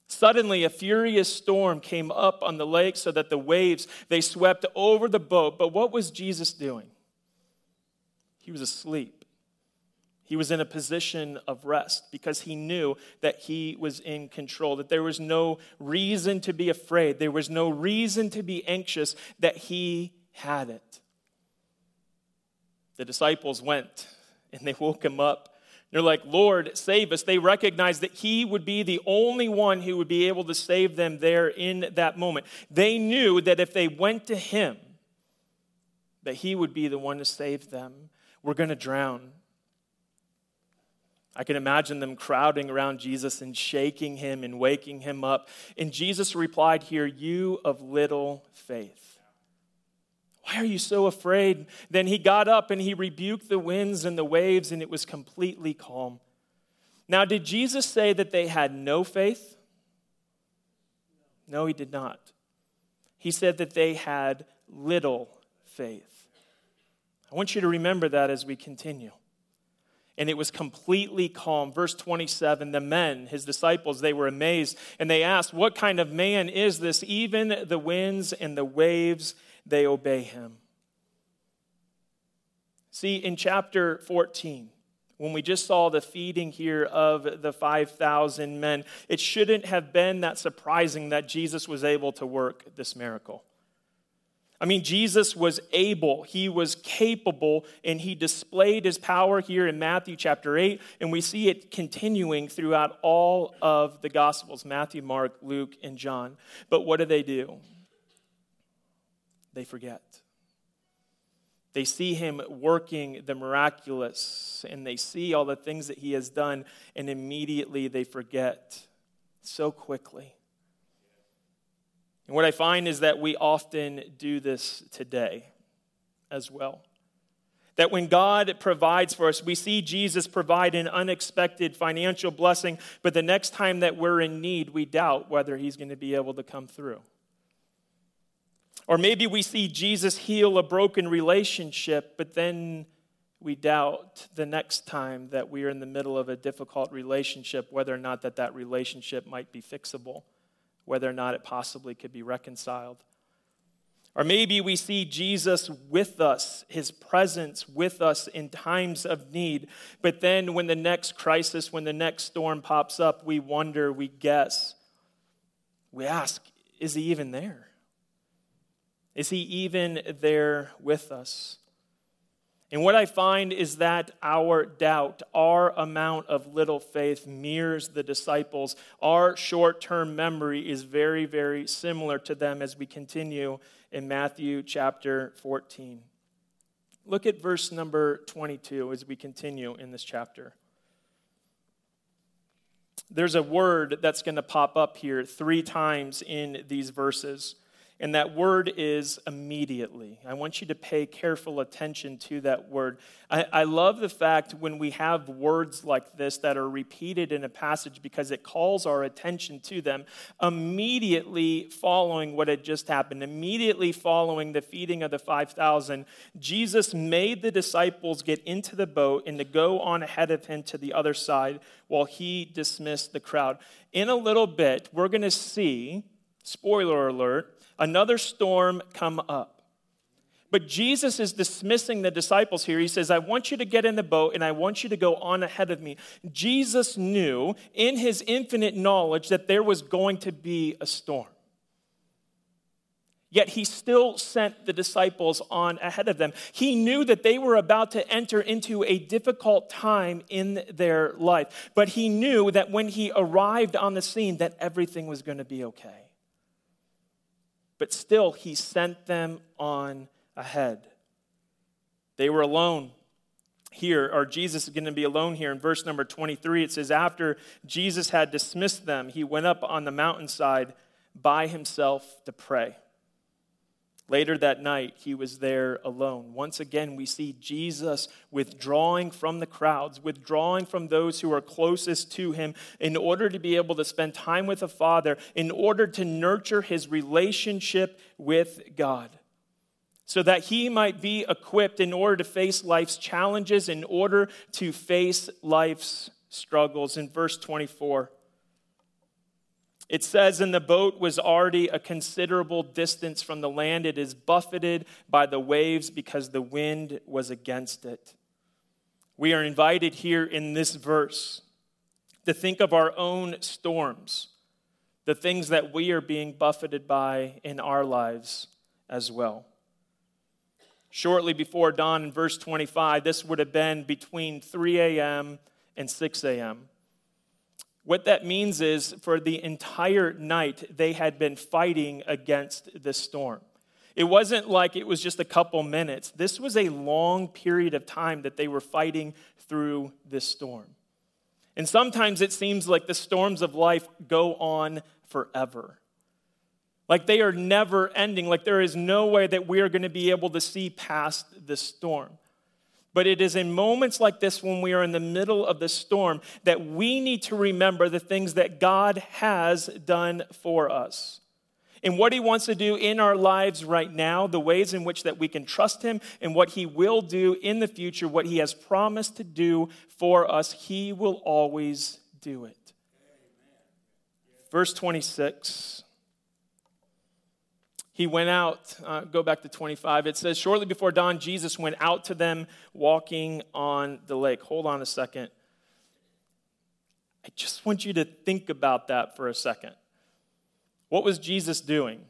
Suddenly, a furious storm came up on the lake so that the waves they swept over the boat. But what was Jesus doing? He was asleep. He was in a position of rest because he knew that he was in control, that there was no reason to be afraid, there was no reason to be anxious, that he had it. The disciples went and they woke him up. They're like, Lord, save us. They recognized that he would be the only one who would be able to save them there in that moment. They knew that if they went to him, that he would be the one to save them. We're going to drown. I can imagine them crowding around Jesus and shaking him and waking him up. And Jesus replied here, You of little faith. Why are you so afraid? Then he got up and he rebuked the winds and the waves, and it was completely calm. Now, did Jesus say that they had no faith? No, he did not. He said that they had little faith. I want you to remember that as we continue. And it was completely calm. Verse 27 the men, his disciples, they were amazed and they asked, What kind of man is this? Even the winds and the waves they obey him. See, in chapter 14, when we just saw the feeding here of the 5,000 men, it shouldn't have been that surprising that Jesus was able to work this miracle. I mean, Jesus was able, he was capable, and he displayed his power here in Matthew chapter 8, and we see it continuing throughout all of the Gospels Matthew, Mark, Luke, and John. But what do they do? They forget. They see him working the miraculous and they see all the things that he has done, and immediately they forget so quickly. And what I find is that we often do this today as well. That when God provides for us, we see Jesus provide an unexpected financial blessing, but the next time that we're in need, we doubt whether he's going to be able to come through. Or maybe we see Jesus heal a broken relationship, but then we doubt the next time that we are in the middle of a difficult relationship whether or not that that relationship might be fixable, whether or not it possibly could be reconciled. Or maybe we see Jesus with us, his presence with us in times of need. But then when the next crisis, when the next storm pops up, we wonder, we guess, we ask, is he even there? Is he even there with us? And what I find is that our doubt, our amount of little faith mirrors the disciples. Our short term memory is very, very similar to them as we continue in Matthew chapter 14. Look at verse number 22 as we continue in this chapter. There's a word that's going to pop up here three times in these verses. And that word is immediately. I want you to pay careful attention to that word. I, I, love the fact when we have words like this that are repeated in a passage because it calls our attention to them immediately following what had just happened, immediately following the feeding of the 5,000. Jesus made the disciples get into the boat and to go on ahead of him to the other side while he dismissed the crowd. In a little bit, we're going to see, spoiler alert, another storm come up. But Jesus is dismissing the disciples here. He says, I want you to get in the boat and I want you to go on ahead of me. Jesus knew in his infinite knowledge that there was going to be a storm. Yet he still sent the disciples on ahead of them. He knew that they were about to enter into a difficult time in their life. But he knew that when he arrived on the scene that everything was going to be okay but still he sent them on ahead. They were alone. here, or Jesus is going to be alone here in verse number 23. It says, After Jesus had dismissed them, he went up on the mountainside by himself to pray. Later that night, he was there alone. Once again, we see Jesus withdrawing from the crowds, withdrawing from those who are closest to him in order to be able to spend time with the Father, in order to nurture his relationship with God, so that he might be equipped in order to face life's challenges, in order to face life's struggles. In verse 24, it says, And the boat was already a considerable distance from the land. It is buffeted by the waves because the wind was against it. We are invited here in this verse to think of our own storms, the things that we are being buffeted by in our lives as well. Shortly before dawn in verse 25, this would have been between 3 a.m. and 6 a.m. What that means is for the entire night, they had been fighting against the storm. It wasn't like it was just a couple minutes. This was a long period of time that they were fighting through this storm. And sometimes it seems like the storms of life go on forever. Like they are never ending. Like there is no way that we are going to be able to see past this storm. But it is in moments like this when we are in the middle of the storm that we need to remember the things that God has done for us. And what he wants to do in our lives right now, the ways in which that we can trust him and what he will do in the future, what he has promised to do for us, he will always do it. Verse 26 he went out, uh, go back to 25. It says, Shortly before dawn, Jesus went out to them walking on the lake. Hold on a second. I just want you to think about that for a second. What was Jesus doing?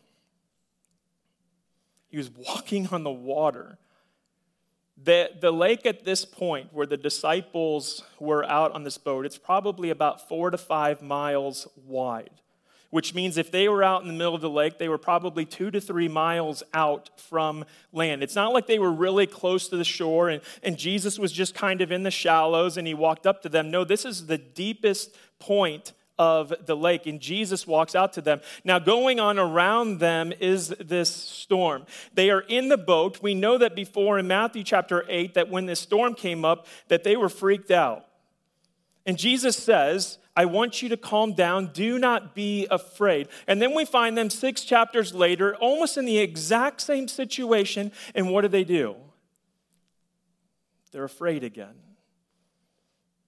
He was walking on the water. The, the lake at this point, where the disciples were out on this boat, it's probably about four to five miles wide which means if they were out in the middle of the lake, they were probably two to three miles out from land. It's not like they were really close to the shore and, and Jesus was just kind of in the shallows and he walked up to them. No, this is the deepest point of the lake, and Jesus walks out to them. Now, going on around them is this storm. They are in the boat. We know that before in Matthew chapter 8 that when this storm came up, that they were freaked out. And Jesus says, I want you to calm down. Do not be afraid. And then we find them six chapters later, almost in the exact same situation. And what do they do? They're afraid again.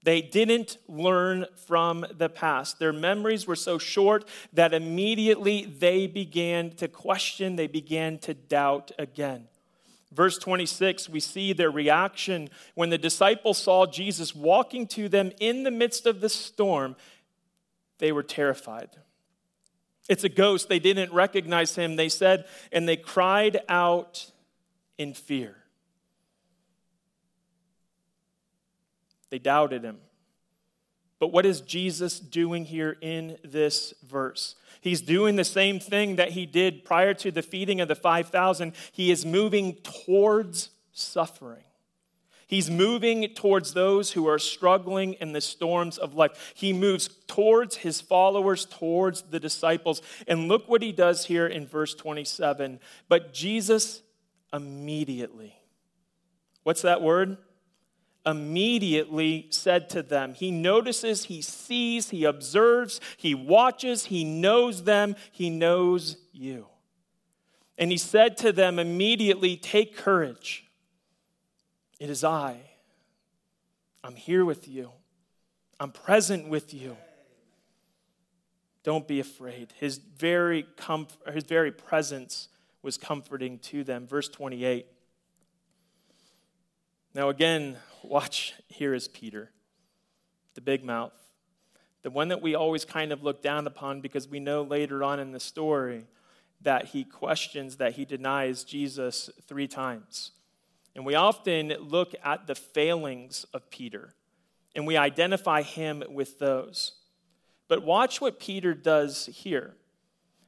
They didn't learn from the past. Their memories were so short that immediately they began to question, they began to doubt again. Verse 26, we see their reaction when the disciples saw Jesus walking to them in the midst of the storm. They were terrified. It's a ghost. They didn't recognize him. They said, and they cried out in fear. They doubted him. But what is Jesus doing here in this verse? He's doing the same thing that he did prior to the feeding of the 5,000. He is moving towards suffering. He's moving towards those who are struggling in the storms of life. He moves towards his followers, towards the disciples. And look what he does here in verse 27. But Jesus immediately, what's that word? Immediately said to them. He notices, he sees, he observes, he watches, he knows them, he knows you. And he said to them immediately, Take courage. It is I. I'm here with you. I'm present with you. Don't be afraid. His very, his very presence was comforting to them. Verse 28. Now, again, watch, here is Peter, the big mouth, the one that we always kind of look down upon because we know later on in the story that he questions, that he denies Jesus three times. And we often look at the failings of Peter and we identify him with those. But watch what Peter does here.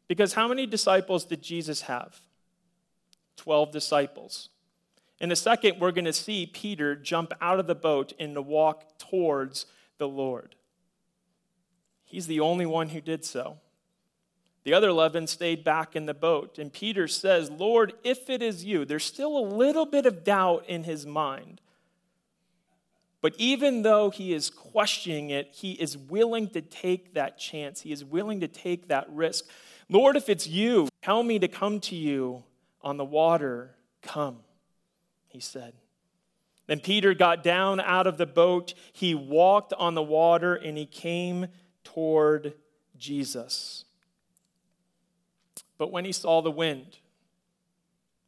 Because how many disciples did Jesus have? 12 disciples. In a second, we're going to see Peter jump out of the boat and to walk towards the Lord. He's the only one who did so. The other 11 stayed back in the boat. And Peter says, Lord, if it is you, there's still a little bit of doubt in his mind. But even though he is questioning it, he is willing to take that chance. He is willing to take that risk. Lord, if it's you, tell me to come to you on the water. Come, he said. Then Peter got down out of the boat. He walked on the water and he came toward Jesus. But when he saw the wind,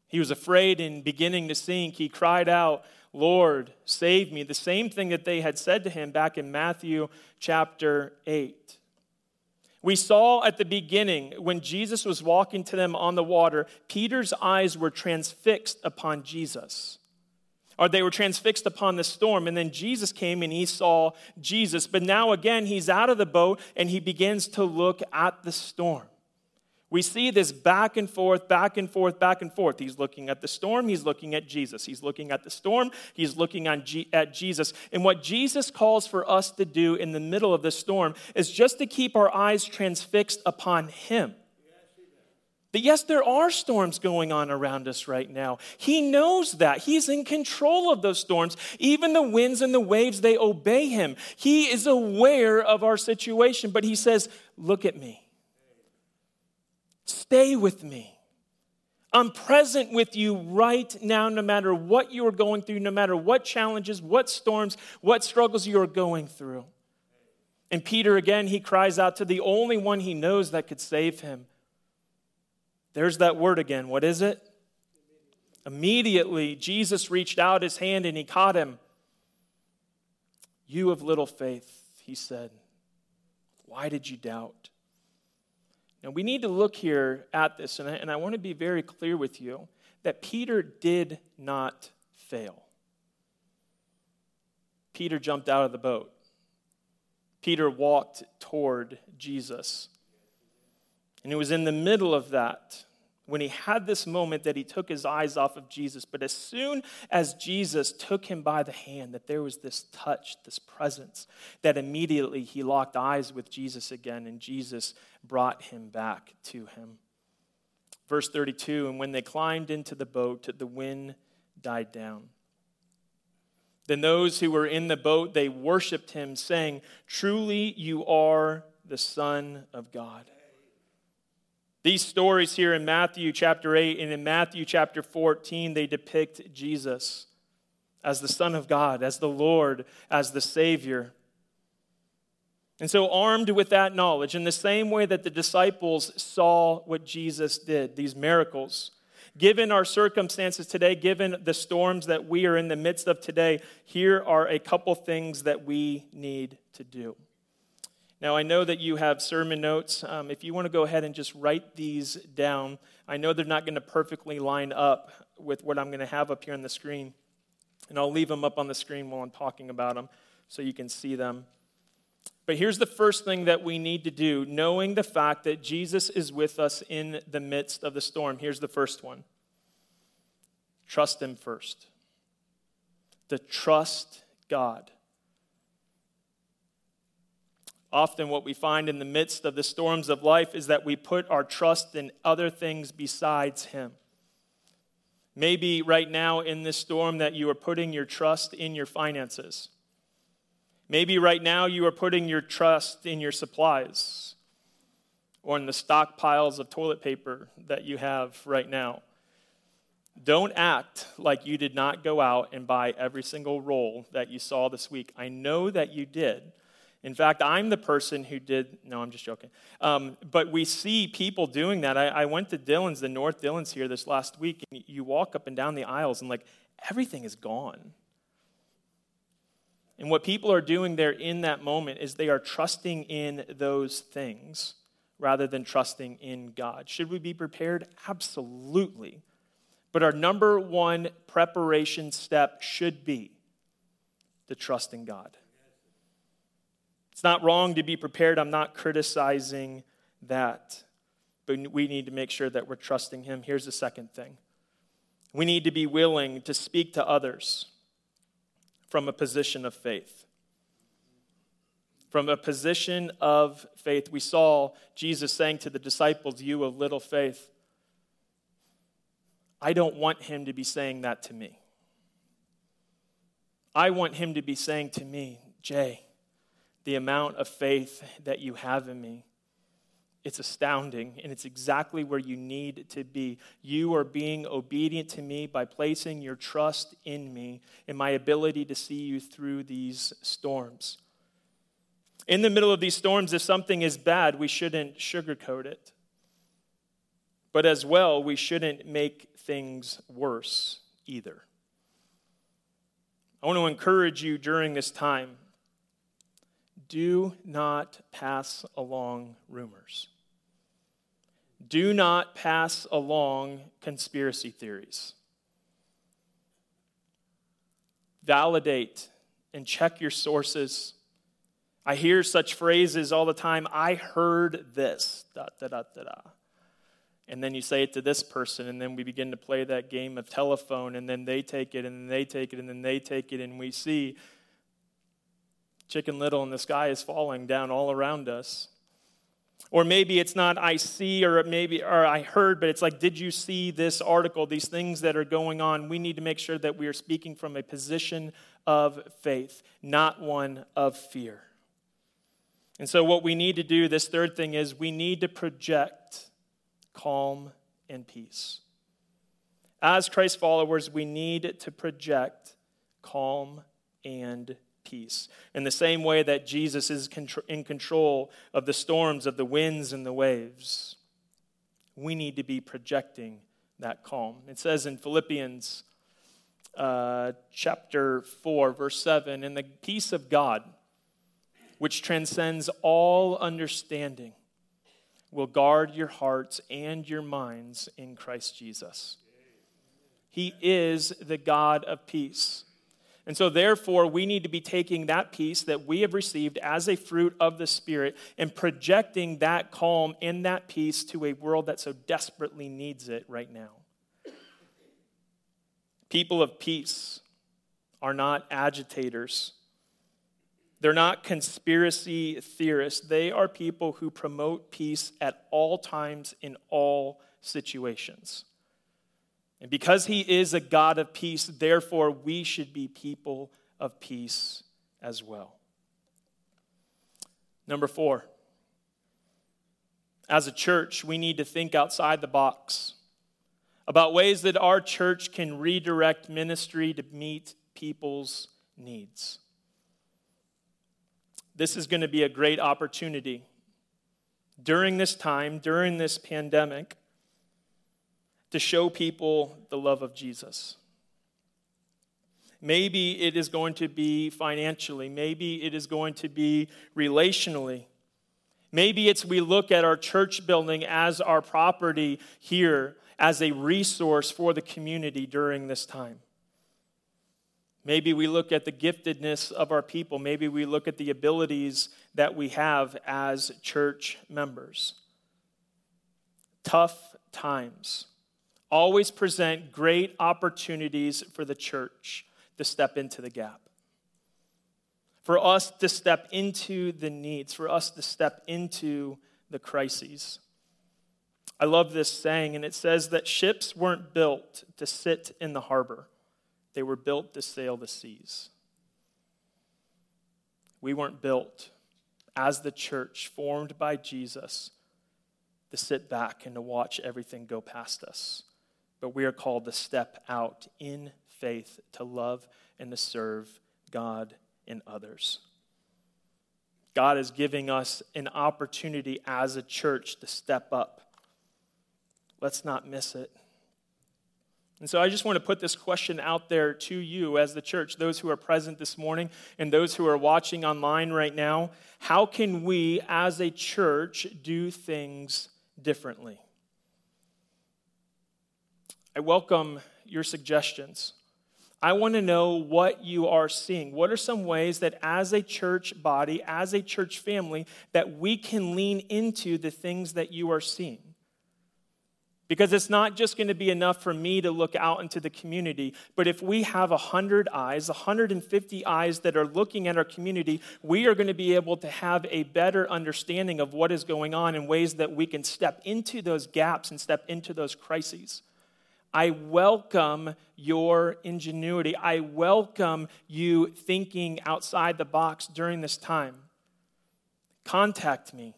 he was afraid and beginning to sink. He cried out, Lord, save me. The same thing that they had said to him back in Matthew chapter 8. We saw at the beginning when Jesus was walking to them on the water, Peter's eyes were transfixed upon Jesus. Or they were transfixed upon the storm. And then Jesus came and he saw Jesus. But now again, he's out of the boat and he begins to look at the storm. We see this back and forth, back and forth, back and forth. He's looking at the storm, he's looking at Jesus. He's looking at the storm, he's looking G- at Jesus. And what Jesus calls for us to do in the middle of the storm is just to keep our eyes transfixed upon him. That yes, there are storms going on around us right now. He knows that. He's in control of those storms. Even the winds and the waves, they obey him. He is aware of our situation, but he says, Look at me. Stay with me. I'm present with you right now, no matter what you are going through, no matter what challenges, what storms, what struggles you are going through. And Peter, again, he cries out to the only one he knows that could save him. There's that word again. What is it? Immediately, Jesus reached out his hand and he caught him. You of little faith, he said, why did you doubt? Now, we need to look here at this, and I, and I want to be very clear with you that Peter did not fail. Peter jumped out of the boat. Peter walked toward Jesus. And it was in the middle of that when he had this moment that he took his eyes off of Jesus. But as soon as Jesus took him by the hand, that there was this touch, this presence, that immediately he locked eyes with Jesus again, and Jesus brought him back to him. Verse 32 And when they climbed into the boat, the wind died down. Then those who were in the boat, they worshiped him, saying, Truly you are the Son of God. These stories here in Matthew chapter 8 and in Matthew chapter 14, they depict Jesus as the Son of God, as the Lord, as the Savior. And so, armed with that knowledge, in the same way that the disciples saw what Jesus did, these miracles, given our circumstances today, given the storms that we are in the midst of today, here are a couple things that we need to do. Now, I know that you have sermon notes. Um, if you want to go ahead and just write these down, I know they're not going to perfectly line up with what I'm going to have up here on the screen. And I'll leave them up on the screen while I'm talking about them so you can see them. But here's the first thing that we need to do knowing the fact that Jesus is with us in the midst of the storm. Here's the first one trust Him first. To trust God. Often, what we find in the midst of the storms of life is that we put our trust in other things besides Him. Maybe right now in this storm that you are putting your trust in your finances. Maybe right now you are putting your trust in your supplies or in the stockpiles of toilet paper that you have right now. Don't act like you did not go out and buy every single roll that you saw this week. I know that you did. In fact, I'm the person who did, no, I'm just joking. Um, but we see people doing that. I, I, went to Dillon's, the North Dillon's here this last week, and you walk up and down the aisles, and like everything is gone. And what people are doing there in that moment is they are trusting in those things rather than trusting in God. Should we be prepared? Absolutely. But our number one preparation step should be to trust in God. It's not wrong to be prepared. I'm not criticizing that. But we need to make sure that we're trusting Him. Here's the second thing We need to be willing to speak to others from a position of faith. From a position of faith. We saw Jesus saying to the disciples, You of little faith. I don't want him to be saying that to me. I want him to be saying to me, Jay, the amount of faith that you have in me it's astounding, and it's exactly where you need to be. You are being obedient to me by placing your trust in me and my ability to see you through these storms. In the middle of these storms, if something is bad, we shouldn't sugarcoat it. But as well, we shouldn't make things worse either. I want to encourage you during this time do not pass along rumors. Do not pass along conspiracy theories. Validate and check your sources. I hear such phrases all the time. I heard this. Da, da, da, da, da. And then you say it to this person, and then we begin to play that game of telephone, and then they take it, and then they take it, and then they take it, and we see Chicken Little and the sky is falling down all around us. Or maybe it's not I see or maybe or I heard, but it's like, did you see this article, these things that are going on? We need to make sure that we are speaking from a position of faith, not one of fear. And so, what we need to do, this third thing, is we need to project calm and peace. As Christ followers, we need to project calm and peace. In the same way that Jesus is in control of the storms, of the winds, and the waves, we need to be projecting that calm. It says in Philippians uh, chapter 4, verse 7 In the peace of God, which transcends all understanding, will guard your hearts and your minds in Christ Jesus. He is the God of peace. And so, therefore, we need to be taking that peace that we have received as a fruit of the Spirit and projecting that calm and that peace to a world that so desperately needs it right now. People of peace are not agitators. They're not conspiracy theorists. They are people who promote peace at all times in all situations. And because he is a God of peace, therefore we should be people of peace as well. Number four, as a church, we need to think outside the box about ways that our church can redirect ministry to meet people's needs. This is going to be a great opportunity during this time, during this pandemic, to show people the love of Jesus. Maybe it is going to be financially. Maybe it is going to be relationally. Maybe it's we look at our church building as our property here as a resource for the community during this time. Maybe we look at the giftedness of our people. Maybe we look at the abilities that we have as church members. Tough times always present great opportunities for the church to step into the gap. For us to step into the needs, for us to step into the crises. I love this saying, and it says that ships weren't built to sit in the harbor, they were built to sail the seas. We weren't built as the church formed by Jesus to sit back and to watch everything go past us but we are called to step out in faith to love and to serve God and others. God is giving us an opportunity as a church to step up. Let's not miss it. And so I just want to put this question out there to you as the church, those who are present this morning and those who are watching online right now. How can we as a church do things differently? I welcome your suggestions. I want to know what you are seeing. What are some ways that as a church body, as a church family, that we can lean into the things that you are seeing? Because it's not just going to be enough for me to look out into the community, but if we have 100 eyes, 150 eyes that are looking at our community, we are going to be able to have a better understanding of what is going on in ways that we can step into those gaps and step into those crises. I welcome your ingenuity. I welcome you thinking outside the box during this time. Contact me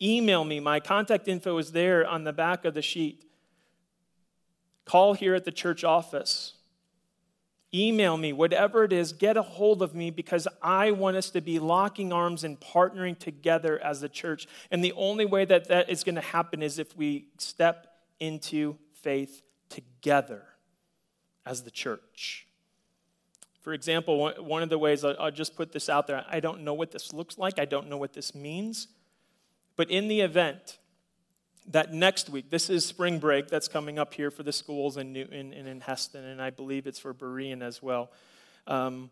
Email me. My contact info is there on the back of the sheet. Call here at the church office. Email me, whatever it is, get a hold of me because I want us to be locking arms and partnering together as a church. And the only way that that is going to happen is if we step into faith together as the church. For example, one of the ways I'll just put this out there I don't know what this looks like, I don't know what this means. But in the event that next week, this is spring break that's coming up here for the schools in Newton and in Hesston, and I believe it's for Berean as well. Um,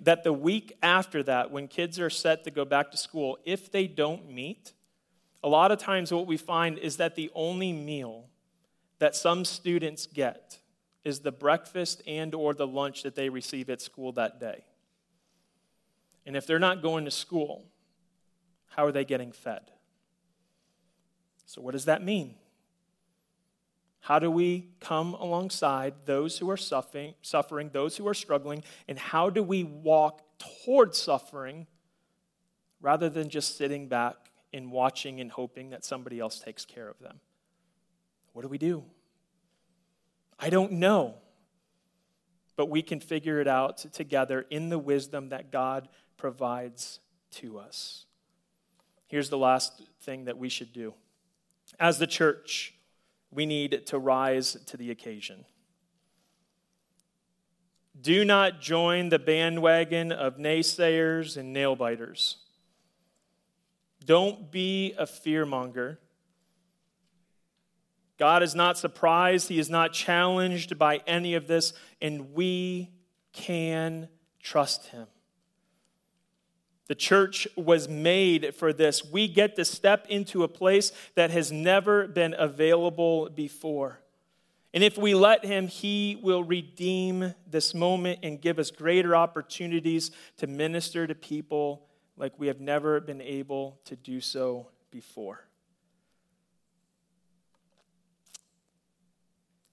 that the week after that, when kids are set to go back to school, if they don't meet, a lot of times what we find is that the only meal that some students get is the breakfast and or the lunch that they receive at school that day. And if they're not going to school, how are they getting fed? So, what does that mean? How do we come alongside those who are suffering, suffering, those who are struggling, and how do we walk toward suffering rather than just sitting back and watching and hoping that somebody else takes care of them? What do we do? I don't know. But we can figure it out together in the wisdom that God provides to us. Here's the last thing that we should do as the church, we need to rise to the occasion. Do not join the bandwagon of naysayers and nail biters. Don't be a fearmonger. God is not surprised, He is not challenged by any of this, and we can trust Him. The church was made for this. We get to step into a place that has never been available before. And if we let Him, He will redeem this moment and give us greater opportunities to minister to people like we have never been able to do so before.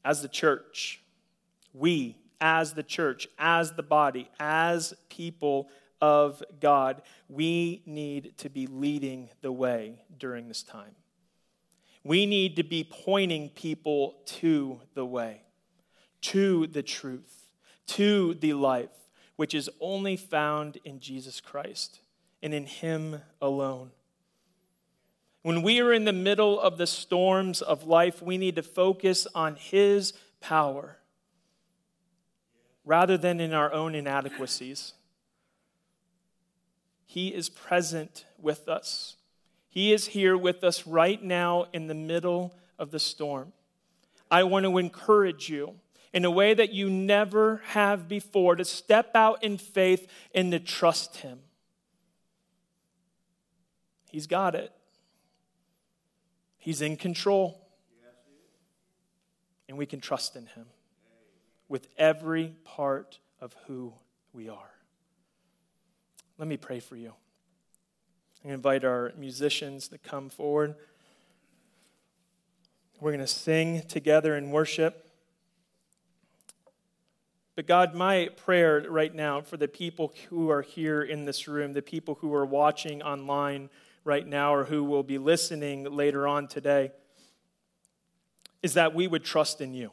As the church, we, as the church, as the body, as people, of God, we need to be leading the way during this time. We need to be pointing people to the way, to the truth, to the life, which is only found in Jesus Christ and in Him alone. When we are in the middle of the storms of life, we need to focus on His power rather than in our own inadequacies. He is present with us. He is here with us right now in the middle of the storm. I want to encourage you in a way that you never have before to step out in faith and to trust Him. He's got it, He's in control. And we can trust in Him with every part of who we are. Let me pray for you. I invite our musicians to come forward. We're going to sing together in worship. But God, my prayer right now for the people who are here in this room, the people who are watching online right now, or who will be listening later on today, is that we would trust in you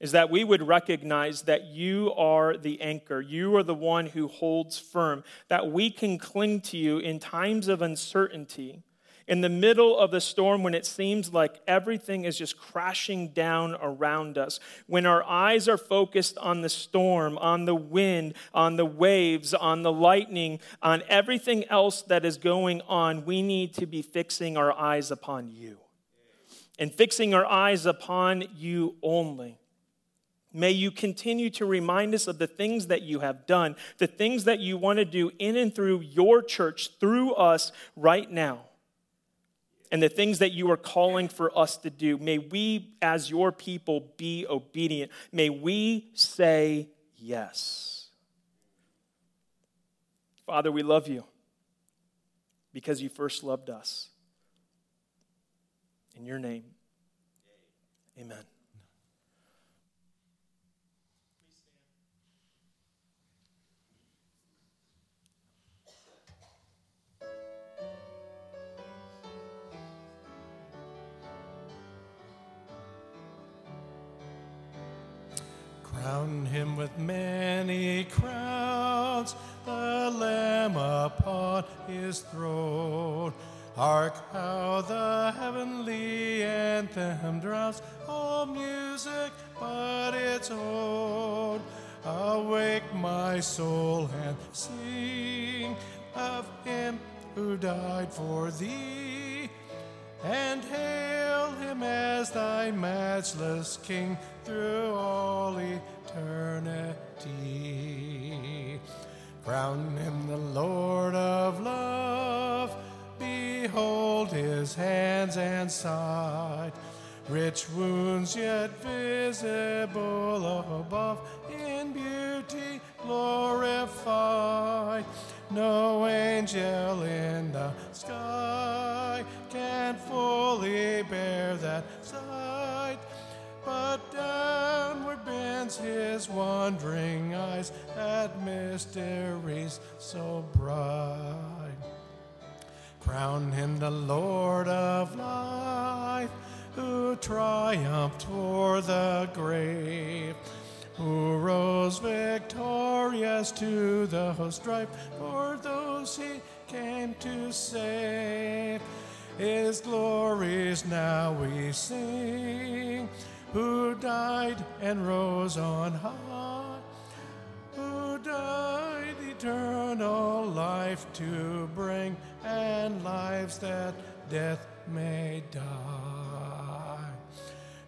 is that we would recognize that you are the anchor. You are the one who holds firm, that we can cling to you in times of uncertainty. In the middle of the storm, when it seems like everything is just crashing down around us, when our eyes are focused on the storm, on the wind, on the waves, on the lightning, on everything else that is going on, we need to be fixing our eyes upon you and fixing our eyes upon you only. May you continue to remind us of the things that you have done, the things that you want to do in and through your church, through us right now. And the things that you are calling for us to do. May we, as your people, be obedient. May we say yes. Father, we love you because you first loved us. In your name, amen. Crown him with many crowns, the Lamb upon his throne. Hark how the heavenly anthem drowns all music but its own. Awake my soul and sing of him who died for thee and hail him as thy matchless King through all eternity. Crown him the Lord of love, behold his hands and side. Rich wounds yet visible above, in beauty glorified. No angel in the sky can fully bear that sight, but downward bends his wandering eyes at mysteries so bright. Crown him the Lord of life, who triumphed o'er the grave, who rose victorious to the strife for those he came to save. His glories now we sing, who died and rose on high, who died eternal life to bring, and lives that death may die.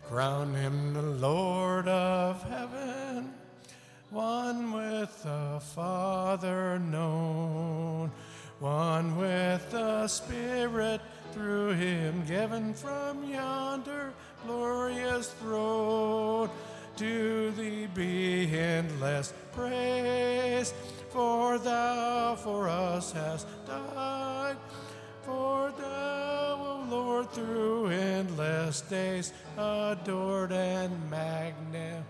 Crown him the Lord of heaven, one with the Father known, one with the Spirit through him given from yonder glorious throne. To thee be endless praise, for thou for us hast died. For thou, O Lord, through endless days, adored and magnified.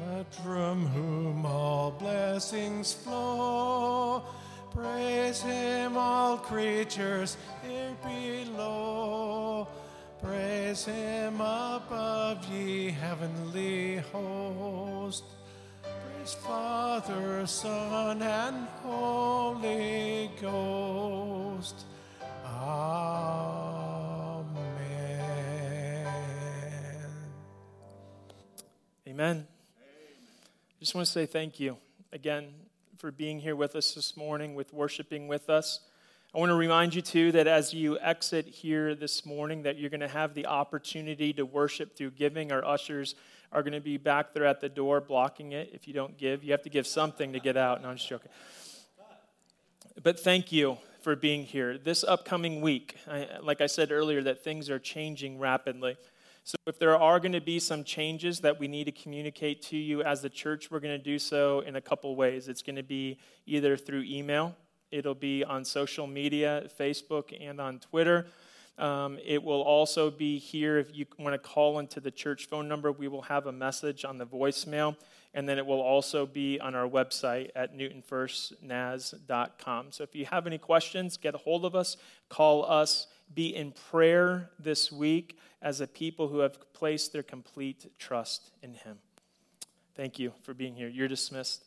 But from whom all blessings flow, praise him, all creatures here below. Praise him above, ye heavenly host. Praise Father, Son, and Holy Ghost. Amen. Amen. Just want to say thank you again for being here with us this morning, with worshiping with us. I want to remind you too that as you exit here this morning, that you're going to have the opportunity to worship through giving. Our ushers are going to be back there at the door blocking it. If you don't give, you have to give something to get out. No, I'm just joking. But thank you for being here. This upcoming week, I, like I said earlier, that things are changing rapidly. So, if there are going to be some changes that we need to communicate to you as the church, we're going to do so in a couple ways. It's going to be either through email, it'll be on social media, Facebook, and on Twitter. Um, it will also be here if you want to call into the church phone number. We will have a message on the voicemail, and then it will also be on our website at newtonfirstnaz.com. So if you have any questions, get a hold of us, call us, be in prayer this week as a people who have placed their complete trust in Him. Thank you for being here. You're dismissed.